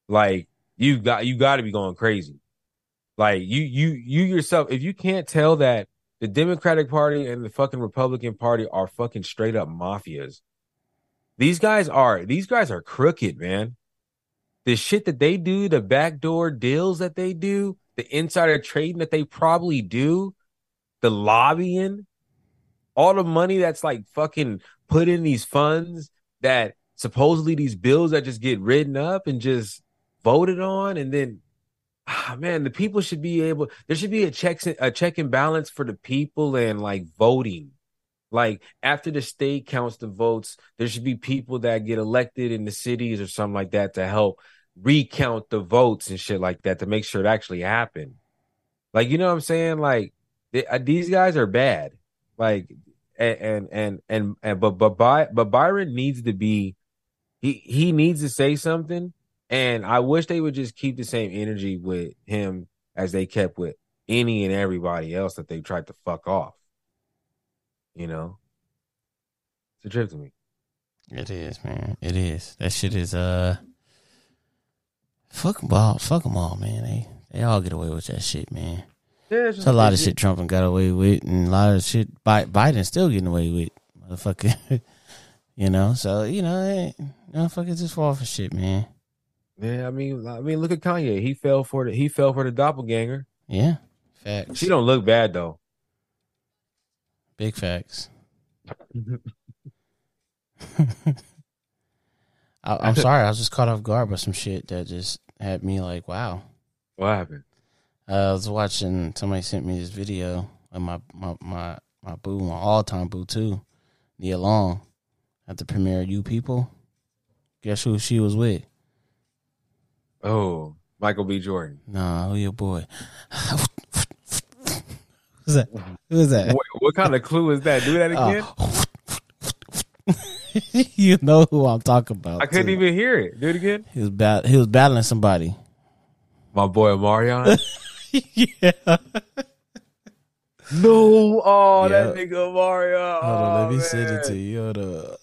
Speaker 2: like you got you got to be going crazy. Like you you you yourself, if you can't tell that the Democratic Party and the fucking Republican Party are fucking straight up mafias. These guys are these guys are crooked, man. The shit that they do, the backdoor deals that they do, the insider trading that they probably do, the lobbying, all the money that's like fucking put in these funds that supposedly these bills that just get written up and just voted on and then ah, man the people should be able there should be a checks a check and balance for the people and like voting like after the state counts the votes there should be people that get elected in the cities or something like that to help recount the votes and shit like that to make sure it actually happened. Like you know what i'm saying? Like they, uh, these guys are bad. Like and and and and, and but but By, but Byron needs to be he he needs to say something and I wish they would just keep the same energy with him as they kept with any and everybody else that they tried to fuck off. You know, it's a trip to me.
Speaker 1: It is, man. It is. That shit is uh. Fuck them all. Fuck them all, man. They they all get away with that shit, man.
Speaker 2: Yeah, it's
Speaker 1: It's a lot of shit Trump and got away with, and a lot of shit Bi- Biden still getting away with, motherfucker. you know, so you know, eh, motherfuckers just fall for shit, man.
Speaker 2: Yeah, I mean, I mean, look at Kanye. He fell for the he fell for the doppelganger.
Speaker 1: Yeah, facts.
Speaker 2: She don't look bad though.
Speaker 1: Big facts. I, I'm sorry, I was just caught off guard by some shit that just had me like, wow.
Speaker 2: What happened?
Speaker 1: Uh, I was watching. Somebody sent me this video of my my my my boo, my all time boo too, Nia Long, at the premiere. of You people, guess who she was with?
Speaker 2: Oh, Michael B. Jordan.
Speaker 1: Nah, who your boy? Who's that? Uh-huh. Who's that?
Speaker 2: What, what kind of clue is that? Do that oh. again.
Speaker 1: Oh. you know who I'm talking about.
Speaker 2: I couldn't
Speaker 1: too.
Speaker 2: even hear it. Do it again.
Speaker 1: He was bat- He was battling somebody.
Speaker 2: My boy Marion.
Speaker 1: yeah.
Speaker 2: no, oh that
Speaker 1: Yeah.
Speaker 2: nigga Mario.
Speaker 1: Hold on, let me
Speaker 2: oh,
Speaker 1: send it
Speaker 2: man.
Speaker 1: to you. Hold up.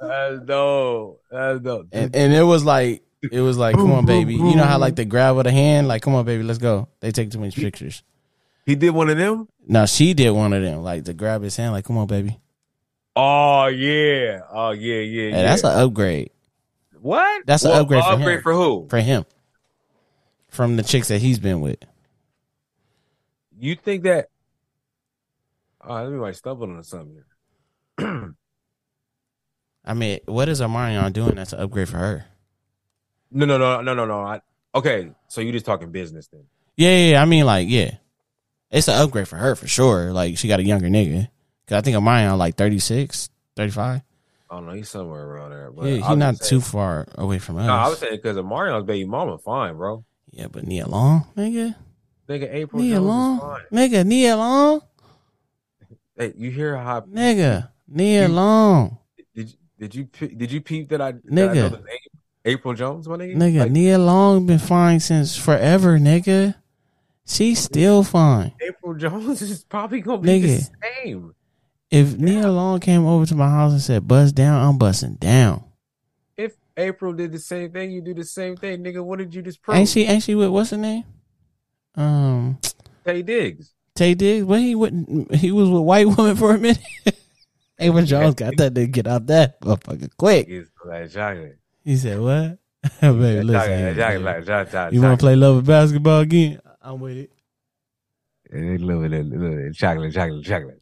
Speaker 2: That's dope. That's dope.
Speaker 1: and, and it was like, it was like, come on, baby. You know how like the grab with a hand, like, come on, baby, let's go. They take too many pictures.
Speaker 2: He did one of them.
Speaker 1: Now she did one of them, like to grab his hand, like, come on, baby.
Speaker 2: Oh yeah. Oh yeah. Yeah.
Speaker 1: Hey,
Speaker 2: yeah.
Speaker 1: that's an upgrade
Speaker 2: what?
Speaker 1: that's an
Speaker 2: Well,
Speaker 1: upgrade for
Speaker 2: upgrade
Speaker 1: him.
Speaker 2: for who?
Speaker 1: for him from the chicks that he's been with.
Speaker 2: You think that? Oh, let me might stumble on something. here.
Speaker 1: I mean, what is Omarion doing that's an upgrade for her?
Speaker 2: no, no, no, no, no, no. I, okay, so you just talking business then?
Speaker 1: Yeah, yeah, yeah. I mean, like, yeah, it's an upgrade for her for sure. Like, she got a younger nigga. Cause I think of mine Omarion like 36, 35.
Speaker 2: I don't know. He's somewhere around there. But
Speaker 1: Yeah, he's not too far away from us.
Speaker 2: No, I was saying because of Marion's baby mama, fine, bro.
Speaker 1: yeah, but Nia Long, nigga,
Speaker 2: Nigga, Apryl
Speaker 1: Nia
Speaker 2: Jones
Speaker 1: Long, nigga, Nia Long,
Speaker 2: Hey, you hear how?
Speaker 1: nigga, Nia
Speaker 2: You-
Speaker 1: Long,
Speaker 2: Did you, did you did you peep that I that I
Speaker 1: Nigga.
Speaker 2: know the name? Apryl Jones, my nigga.
Speaker 1: nigga,
Speaker 2: Like,
Speaker 1: Nia Long been fine since forever, nigga. She's still fine.
Speaker 2: Apryl Jones is probably gonna be the same.
Speaker 1: If Nia Long came over to my house and said, "Bust down," I'm busting down.
Speaker 2: If Apryl did the same thing, you do the same thing, nigga. What did you just prove?
Speaker 1: Ain't she? Ain't she with what's her name? Um,
Speaker 2: Taye Diggs.
Speaker 1: Taye Diggs. Well, he wouldn't. He was with white woman for a minute. Ava Jones got that to get out that motherfucker quick.
Speaker 2: Niggas like chocolate.
Speaker 1: He said, "What, baby? Listen,
Speaker 2: Chocolate,
Speaker 1: here,
Speaker 2: chocolate,
Speaker 1: baby.
Speaker 2: like chocolate,
Speaker 1: you want to play love of basketball again? I'm with it."
Speaker 2: A little bit, of- little bit of chocolate, chocolate, chocolate.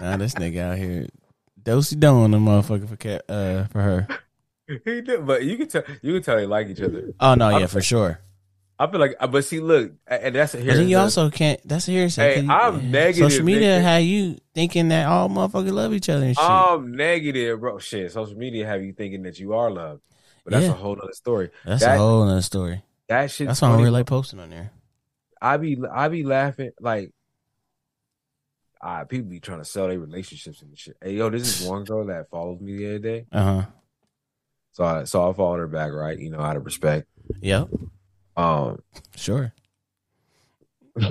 Speaker 1: nah, this nigga out here, dosey doing the motherfucker for cat, uh, for her.
Speaker 2: He did, but you can tell, you can tell they like each other.
Speaker 1: Oh no, yeah,
Speaker 2: I'm-
Speaker 1: for sure.
Speaker 2: I feel like, but see, look, and that's a
Speaker 1: But then
Speaker 2: here.
Speaker 1: you also can't. That's a hearsay.
Speaker 2: Hey,
Speaker 1: you-
Speaker 2: I'm negative,
Speaker 1: Social media
Speaker 2: nigga.
Speaker 1: had you thinking that all motherfuckers love each other and shit.
Speaker 2: I'm negative, bro. Shit, social media have you thinking that you are loved, but that's
Speaker 1: Yeah.
Speaker 2: a whole other story.
Speaker 1: that's
Speaker 2: that-
Speaker 1: a whole other story.
Speaker 2: That shit.
Speaker 1: That's why I don't really like posting on there.
Speaker 2: I be, I be laughing like, ah, people be trying to sell their relationships and shit. Hey, yo, this is one girl that followed me the other day,
Speaker 1: Uh huh.
Speaker 2: so I, so I followed her back, right? You know, out of respect.
Speaker 1: Yep.
Speaker 2: Um,
Speaker 1: Sure.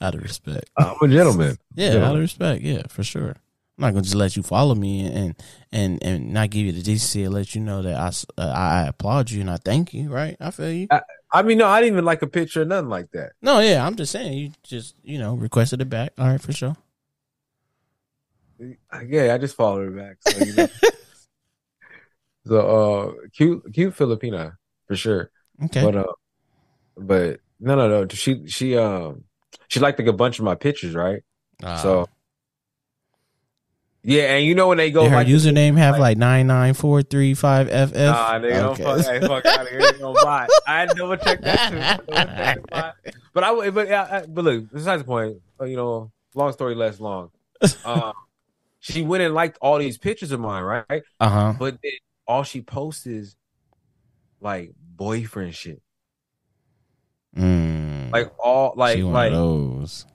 Speaker 1: out of respect.
Speaker 2: I'm a gentleman.
Speaker 1: Yeah,
Speaker 2: Yeah.
Speaker 1: out of respect. Yeah, for sure. I'm not gonna just let you follow me and and and not give you the decency and let you know that I uh, I applaud you and I thank you. Right? I feel you.
Speaker 2: I mean, no, I didn't even like a picture or nothing like that.
Speaker 1: No, yeah, I'm just saying you just you know requested it back. All right, for sure.
Speaker 2: Yeah, I just followed her back. So, you know. so uh, cute, cute Filipina for sure.
Speaker 1: Okay.
Speaker 2: But uh, but no, no, no. She she um she liked like a bunch of my pictures, right?
Speaker 1: Uh,
Speaker 2: so yeah, and you know when they go
Speaker 1: did her
Speaker 2: like
Speaker 1: username have
Speaker 2: like-
Speaker 1: nine nine four three five ff?
Speaker 2: Nah, nigga,
Speaker 1: Okay.
Speaker 2: don't fuck, hey, fuck out of here. Ain't no bot. I had to double check that. Too. Double check the bot. But I, would- but yeah, I, but look, besides the point, uh, you know, long story less long. Uh, she went and liked all these pictures of mine, right?
Speaker 1: Uh huh.
Speaker 2: But then all she posts is like boyfriend shit,
Speaker 1: Mm,
Speaker 2: like all like
Speaker 1: she
Speaker 2: like
Speaker 1: those.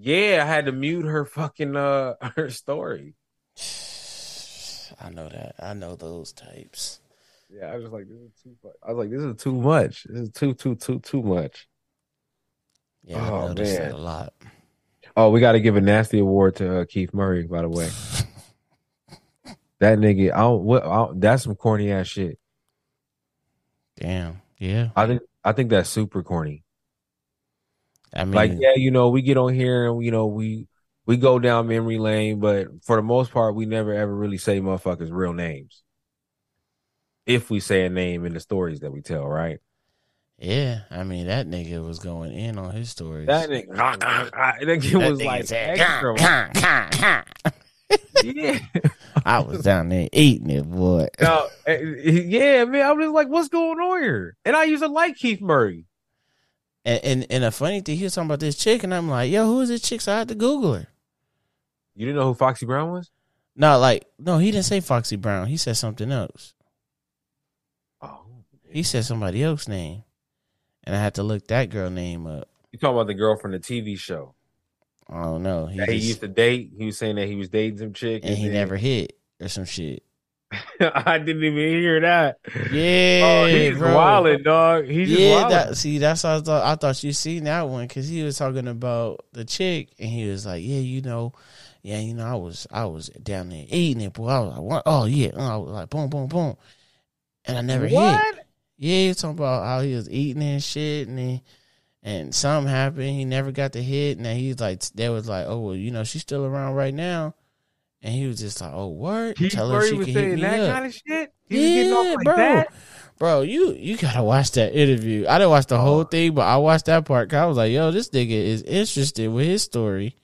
Speaker 2: Yeah. I had to mute her fucking uh her story.
Speaker 1: I know that. I know those types.
Speaker 2: Yeah, I was like, this is too. fu- I was like, this is too much. This is too too too too much.
Speaker 1: Yeah, I
Speaker 2: Oh,
Speaker 1: noticed
Speaker 2: man.
Speaker 1: that a lot.
Speaker 2: Oh, we got to give a nasty award to uh, Keith Murray, by the way. That nigga, I don't, what, I don't, that's some corny ass shit.
Speaker 1: Damn. Yeah.
Speaker 2: I think, I think that's super corny.
Speaker 1: I mean,
Speaker 2: like, yeah, you know, we get on here and you know we we go down memory lane, but for the most part, we never ever really say motherfuckers' real names. If we say a name in the stories that we tell, right?
Speaker 1: yeah. I mean, that nigga was going in on his stories.
Speaker 2: That nigga, that nigga
Speaker 1: That
Speaker 2: was
Speaker 1: nigga
Speaker 2: like
Speaker 1: said,
Speaker 2: extra. Yeah.
Speaker 1: I was down there eating it, boy.
Speaker 2: No, eh, yeah, man. I was like, what's going on here? And I used to like Keith Murray.
Speaker 1: And, and and a funny thing, he was talking about this chick, and I'm like, yo, who is this chick? So I had to Google her.
Speaker 2: You didn't know who Foxy Brown was?
Speaker 1: No, like no, he didn't say Foxy Brown. He said something else.
Speaker 2: Oh,
Speaker 1: He said somebody else's name, and I had to look that girl name up.
Speaker 2: you talking about the girl from the TV show
Speaker 1: I don't know. He,
Speaker 2: that he used to date? He was saying that he was dating some chick,
Speaker 1: and he
Speaker 2: then-
Speaker 1: never hit or some shit.
Speaker 2: I didn't even hear that.
Speaker 1: Oh, yeah,
Speaker 2: oh, he's
Speaker 1: bro.
Speaker 2: wilding, dog. He's
Speaker 1: yeah, that, see, that's how I thought. I thought you seen that one because he was talking about the chick, and he was like, "Yeah, you know, yeah, you know, I was, I was down there eating it, boy. I was like, what? oh yeah, I was like, boom, boom, boom, and I never hit. Yeah, he was talking about how he was eating and shit, and he, and something happened. He never got the hit, and then he's like, they was like, oh well, you know, she's still around right now, and he was just like, oh word,
Speaker 2: He
Speaker 1: tell her she
Speaker 2: was
Speaker 1: can hit me
Speaker 2: that
Speaker 1: up.
Speaker 2: kind of shit. He was getting off
Speaker 1: Yeah,
Speaker 2: like
Speaker 1: bro.
Speaker 2: that.
Speaker 1: Bro, you you gotta watch that interview. I didn't watch the whole
Speaker 2: Oh.
Speaker 1: thing, but I watched that part. 'cause I was like, yo, this nigga is interested with his story.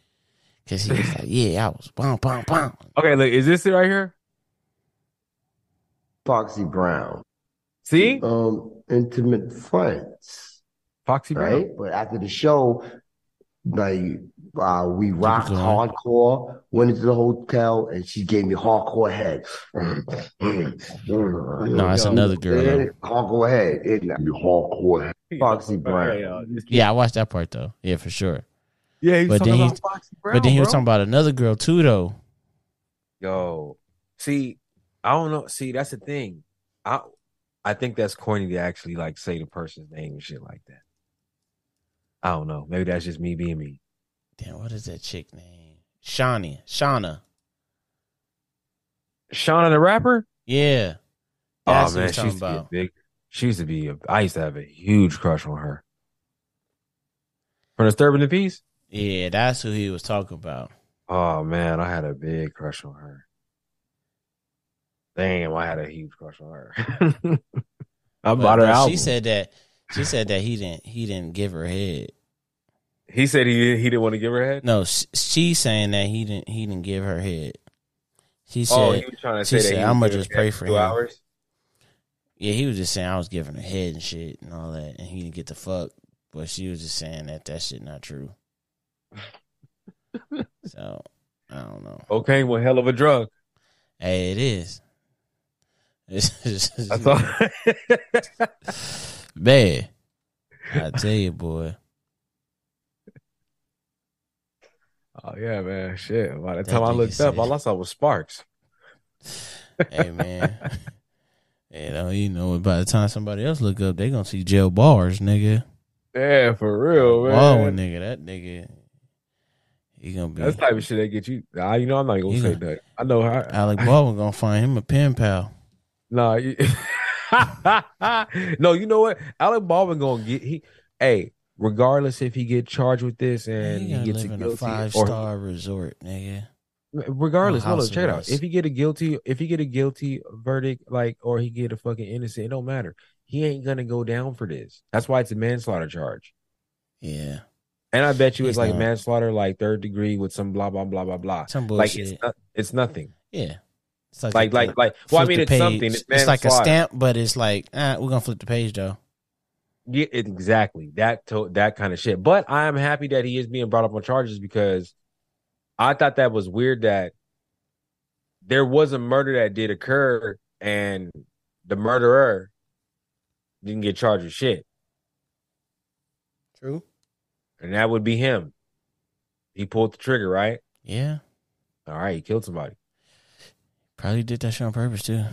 Speaker 1: Cause he was like, yeah, I was bum bum bum.
Speaker 2: Okay, look, is this it right here?
Speaker 6: Foxy Brown.
Speaker 2: See,
Speaker 6: Um, intimate friends,
Speaker 2: Foxy Brown.
Speaker 6: right? But after the show, like uh, we rocked
Speaker 1: going.
Speaker 6: hardcore, went into the hotel, and she gave me hardcore head.
Speaker 1: No, that's another girl,
Speaker 6: Yeah. Hardcore head. Isn't it? Hardcore head. Foxy Brown.
Speaker 2: Yeah, yeah.
Speaker 1: Yeah, I watched that part though. Yeah, for sure.
Speaker 2: Yeah, he's
Speaker 1: But
Speaker 2: talking
Speaker 1: then
Speaker 2: about
Speaker 1: he-
Speaker 2: Foxy Brown.
Speaker 1: but then he was
Speaker 2: bro.
Speaker 1: talking about another girl too, though.
Speaker 2: Yo, see, I don't know. See, that's the thing. I I think that's corny to actually like say the person's name and shit like that. I don't know. Maybe that's just me being me.
Speaker 1: Damn, what is that chick name? Shawnee, Shawnna.
Speaker 2: Shawnna the rapper.
Speaker 1: Yeah, oh, that's
Speaker 2: oh man, she
Speaker 1: talking
Speaker 2: used to be a big. She used to be. A, I used to have a huge crush on her. From Disturbing the Peace.
Speaker 1: Yeah, that's who he was talking about.
Speaker 2: Oh man, I had a big crush on her. Damn, I had a huge crush on her. I bought her album.
Speaker 1: She said that she said that he didn't he didn't give her head.
Speaker 2: He said he he didn't want to give her a head.
Speaker 1: No, she's saying that he didn't he didn't give her head. She oh, said,
Speaker 2: oh, he was trying to
Speaker 1: she
Speaker 2: say that
Speaker 1: said,
Speaker 2: he
Speaker 1: "I'ma just pray for
Speaker 2: two
Speaker 1: him."
Speaker 2: hours.
Speaker 1: yeah, he was just saying I was giving her head and shit and all that, and he didn't get the fuck. But she was just saying that that shit not true. so I don't know.
Speaker 2: Okay, one hell of a drug.
Speaker 1: Hey, it is. It's,
Speaker 2: all.
Speaker 1: man. I tell you, boy.
Speaker 2: Oh yeah, man. Shit. By the
Speaker 1: That
Speaker 2: time I looked up, all I saw was sparks.
Speaker 1: Hey, man. you know, you know. By the time somebody else look up, they gonna see jail bars, nigga.
Speaker 2: Yeah, for real, man.
Speaker 1: Oh, nigga, that nigga, he gonna be.
Speaker 2: That's type of shit that get you. Ah, you know, I'm not gonna say
Speaker 1: gonna-
Speaker 2: that. I know how.
Speaker 1: Alec Baldwin gonna find him a pen pal.
Speaker 2: Nah. you- no, you know what? Alec Baldwin gonna get he. Hey, regardless if he get charged with this and
Speaker 1: he
Speaker 2: gets
Speaker 1: in a five
Speaker 2: or
Speaker 1: star resort, nigga.
Speaker 2: regardless, hold on, check it out. If he get a guilty, if he get a guilty verdict, like or he get a fucking innocent, it don't matter. He ain't gonna go down for this. That's why it's a manslaughter charge.
Speaker 1: Yeah,
Speaker 2: And I bet you it's like
Speaker 1: not.
Speaker 2: manslaughter, like third degree with some blah blah blah blah blah.
Speaker 1: some
Speaker 2: Like
Speaker 1: bullshit.
Speaker 2: it's not, it's nothing.
Speaker 1: yeah, it's
Speaker 2: Like
Speaker 1: a-
Speaker 2: like like. Well, I mean, it's something.
Speaker 1: page.
Speaker 2: It's,
Speaker 1: like a stamp, but it's like ah, we're gonna flip the page though.
Speaker 2: Yeah, exactly. That to, that kind of shit. But I am happy that he is being brought up on charges because I thought that was weird that there was a murder that did occur and the murderer didn't get charged with shit.
Speaker 1: True.
Speaker 2: And that would be him. He pulled the trigger, right?
Speaker 1: Yeah,
Speaker 2: All right, he killed somebody.
Speaker 1: probably did that shit on purpose too.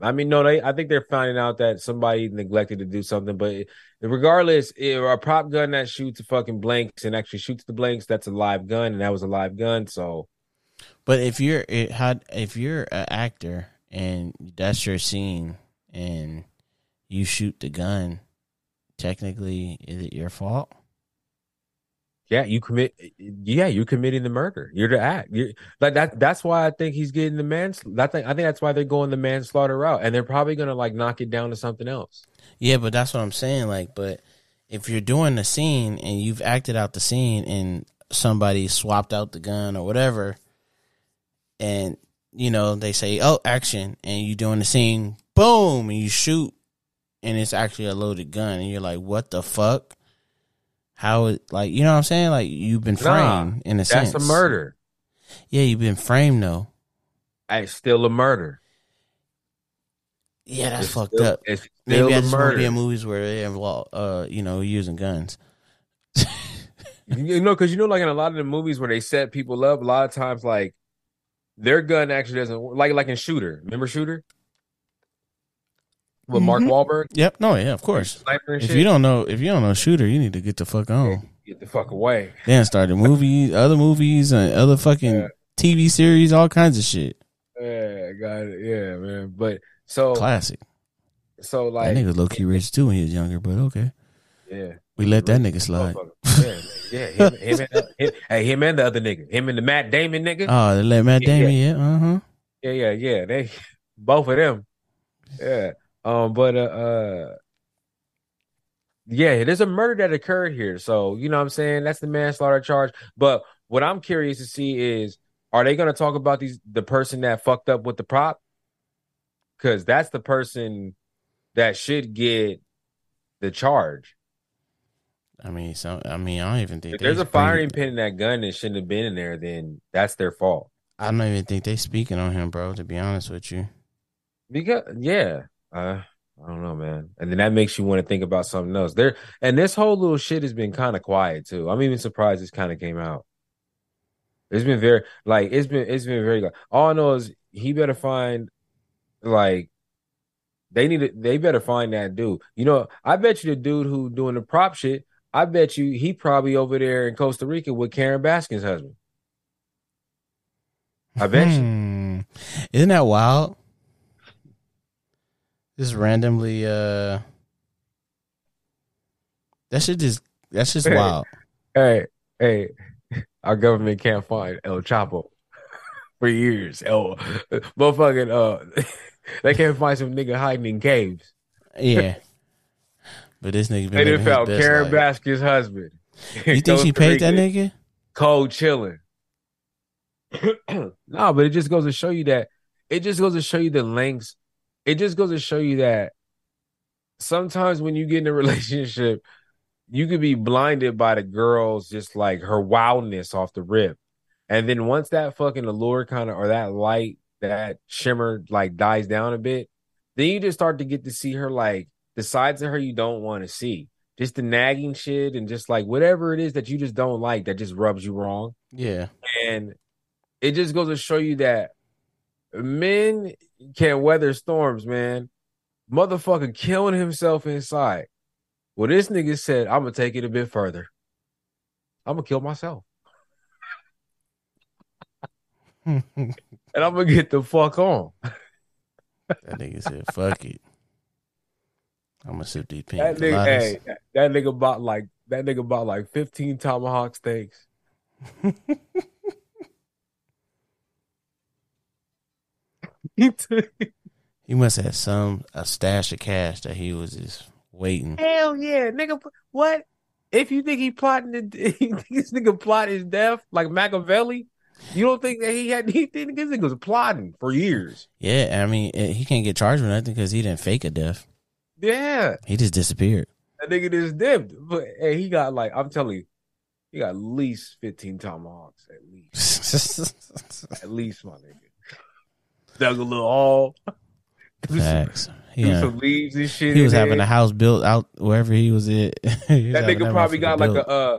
Speaker 2: I mean, no, they. I think they're finding out that somebody neglected to do something. But regardless, if a prop gun that shoots fucking blanks and actually shoots the blanks, that's a live gun, and that was a live gun. So
Speaker 1: But if you're it had if you're an actor and that's your scene and you shoot the gun, technically is it your fault?
Speaker 2: Yeah, you commit. Yeah, you're committing the murder. You're the act. You're like that. That's why I think he's getting the mans. I think. I think that's why they're going the manslaughter route, and they're probably gonna like knock it down to something else.
Speaker 1: Yeah, but that's what I'm saying. Like, but if you're doing the scene and you've acted out the scene and somebody swapped out the gun or whatever, and you know they say, "Oh, action," and you're doing the scene, boom, and you shoot, and it's actually a loaded gun, and you're like, "What the fuck?" How it like you know what I'm saying? Like you've been
Speaker 2: Nah,
Speaker 1: framed in a
Speaker 2: That's
Speaker 1: sense.
Speaker 2: That's a murder.
Speaker 1: Yeah, you've been framed though.
Speaker 2: It's still a murder.
Speaker 1: Yeah, that's
Speaker 2: It's
Speaker 1: fucked
Speaker 2: still-
Speaker 1: up.
Speaker 2: It's still
Speaker 1: Maybe I just want to
Speaker 2: murder.
Speaker 1: be in movies where they involve, uh, you know, using guns.
Speaker 2: You know, because you know, like in a lot of the movies where they set people up, a lot of times, like their gun actually doesn't like like in Shooter. Remember Shooter with Mark
Speaker 1: Mhm.
Speaker 2: Wahlberg,
Speaker 1: Yep. No. Yeah. Of course.
Speaker 2: sniper
Speaker 1: If
Speaker 2: shit.
Speaker 1: you don't know, if you don't know shooter, you need to get the fuck on.
Speaker 2: get the fuck away.
Speaker 1: Then started movies, other movies, and other fucking
Speaker 2: Yeah.
Speaker 1: TV series, all kinds of shit.
Speaker 2: Yeah, got it. Yeah, man. But so
Speaker 1: Classic.
Speaker 2: so like that
Speaker 1: nigga low key rich too when he was younger, but okay.
Speaker 2: yeah.
Speaker 1: We let that nigga slide.
Speaker 2: Yeah, yeah. Him, him, and the, him, hey, him and the other nigga, him and the Matt Damon nigga.
Speaker 1: Oh, they let Matt
Speaker 2: Yeah,
Speaker 1: Damon, yeah, uh huh.
Speaker 2: Yeah, yeah, yeah. They both of them. Yeah. Um, but uh, uh yeah, there's a murder that occurred here. So, you know what I'm saying? That's the manslaughter charge. But what I'm curious to see is are they gonna talk about these the person that fucked up with the prop? Cause that's the person that should get the charge.
Speaker 1: I mean, so I mean, I don't even think
Speaker 2: If there's a firing pin in that gun that shouldn't have been in there, then that's their fault.
Speaker 1: I don't even think they speaking on him, bro. To be honest with you,
Speaker 2: Because yeah, I don't know, man. And then that makes you want to think about something else. There and this whole little shit has been kind of quiet too. I'm even surprised this kind of came out. It's been very like it's been it's been very good. All I know is he better find like they need to they better find that dude. You know, I bet you the dude who doing the prop shit. I bet you he probably over there in Costa Rica with Karen Baskin's husband. I bet you.
Speaker 1: Hmm. Isn't that wild? Just randomly, uh, that shit just that's just
Speaker 2: Hey.
Speaker 1: wild.
Speaker 2: Hey, hey, our government can't find El Chapo for years. El, motherfucking, uh, they can't find some nigga hiding in caves.
Speaker 1: Yeah, but this nigga been
Speaker 2: They done found Karen
Speaker 1: life.
Speaker 2: Baskin's husband.
Speaker 1: You think she paid that nigga?
Speaker 2: Cold chilling. no, but it just goes to show you that it just goes to show you the lengths. It just goes to show you that sometimes when you get in a relationship, you could be blinded by the girls just like her wildness off the rip. And then once that fucking allure kind of or that light, that shimmer like dies down a bit, then you just start to get to see her like the sides of her you don't want to see. Just the nagging shit and just like whatever it is that you just don't like that just rubs you wrong.
Speaker 1: Yeah,
Speaker 2: And it just goes to show you that men can weather storms, man. Motherfucker killing himself inside. Well, this nigga said, I'm gonna take it a bit further. I'm gonna kill myself. And I'm gonna get the fuck on.
Speaker 1: That nigga said, "Fuck it." I'm gonna sip these pink
Speaker 2: That nigga, hey, that, that nigga bought like that nigga bought like 15 tomahawk steaks. he
Speaker 1: must have some a stash of cash that he was just waiting.
Speaker 2: Hell yeah, nigga. What? If you think he plotting, the, you think this nigga plot his death like Machiavelli, you don't think that he had? He think this nigga was plotting for years.
Speaker 1: Yeah, I mean, eh, he can't get charged with nothing because he didn't fake a death.
Speaker 2: Yeah,
Speaker 1: He just disappeared.
Speaker 2: that nigga just dipped, but hey, he got like I'm telling you, he got at least 15 tomahawks, at least, at least my nigga. Dug a little hole,
Speaker 1: Facts. Yeah.
Speaker 2: some leaves and shit.
Speaker 1: He was having
Speaker 2: there.
Speaker 1: a house built out wherever he was at. He was
Speaker 2: That nigga probably got like
Speaker 1: built.
Speaker 2: a uh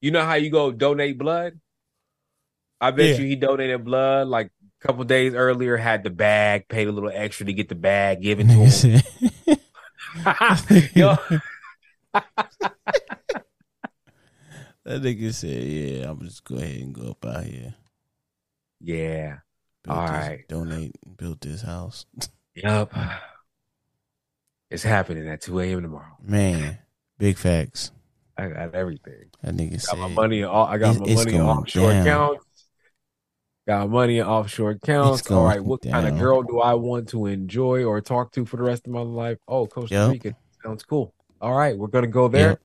Speaker 2: you know how you go donate blood? I bet
Speaker 1: Yeah.
Speaker 2: you he donated blood like a couple days earlier, had the bag, paid a little extra to get the bag given to him. Yo,
Speaker 1: that nigga said, "Yeah, I'm just go ahead and go up out here.
Speaker 2: yeah.
Speaker 1: Built
Speaker 2: All
Speaker 1: this-
Speaker 2: right.
Speaker 1: donate, built this house.
Speaker 2: Yep. It's happening at 2 a.m. tomorrow.
Speaker 1: Man, big facts.
Speaker 2: I got everything.
Speaker 1: That nigga
Speaker 2: Got
Speaker 1: said,
Speaker 2: my money all I got my money in offshore
Speaker 1: down.
Speaker 2: accounts. Got money in offshore accounts. All right, what kind of girl do I want to enjoy or talk to for the rest of my life? Oh, Costa
Speaker 1: Yep.
Speaker 2: Rica. Sounds cool. All right, we're gonna go there.
Speaker 1: Yep.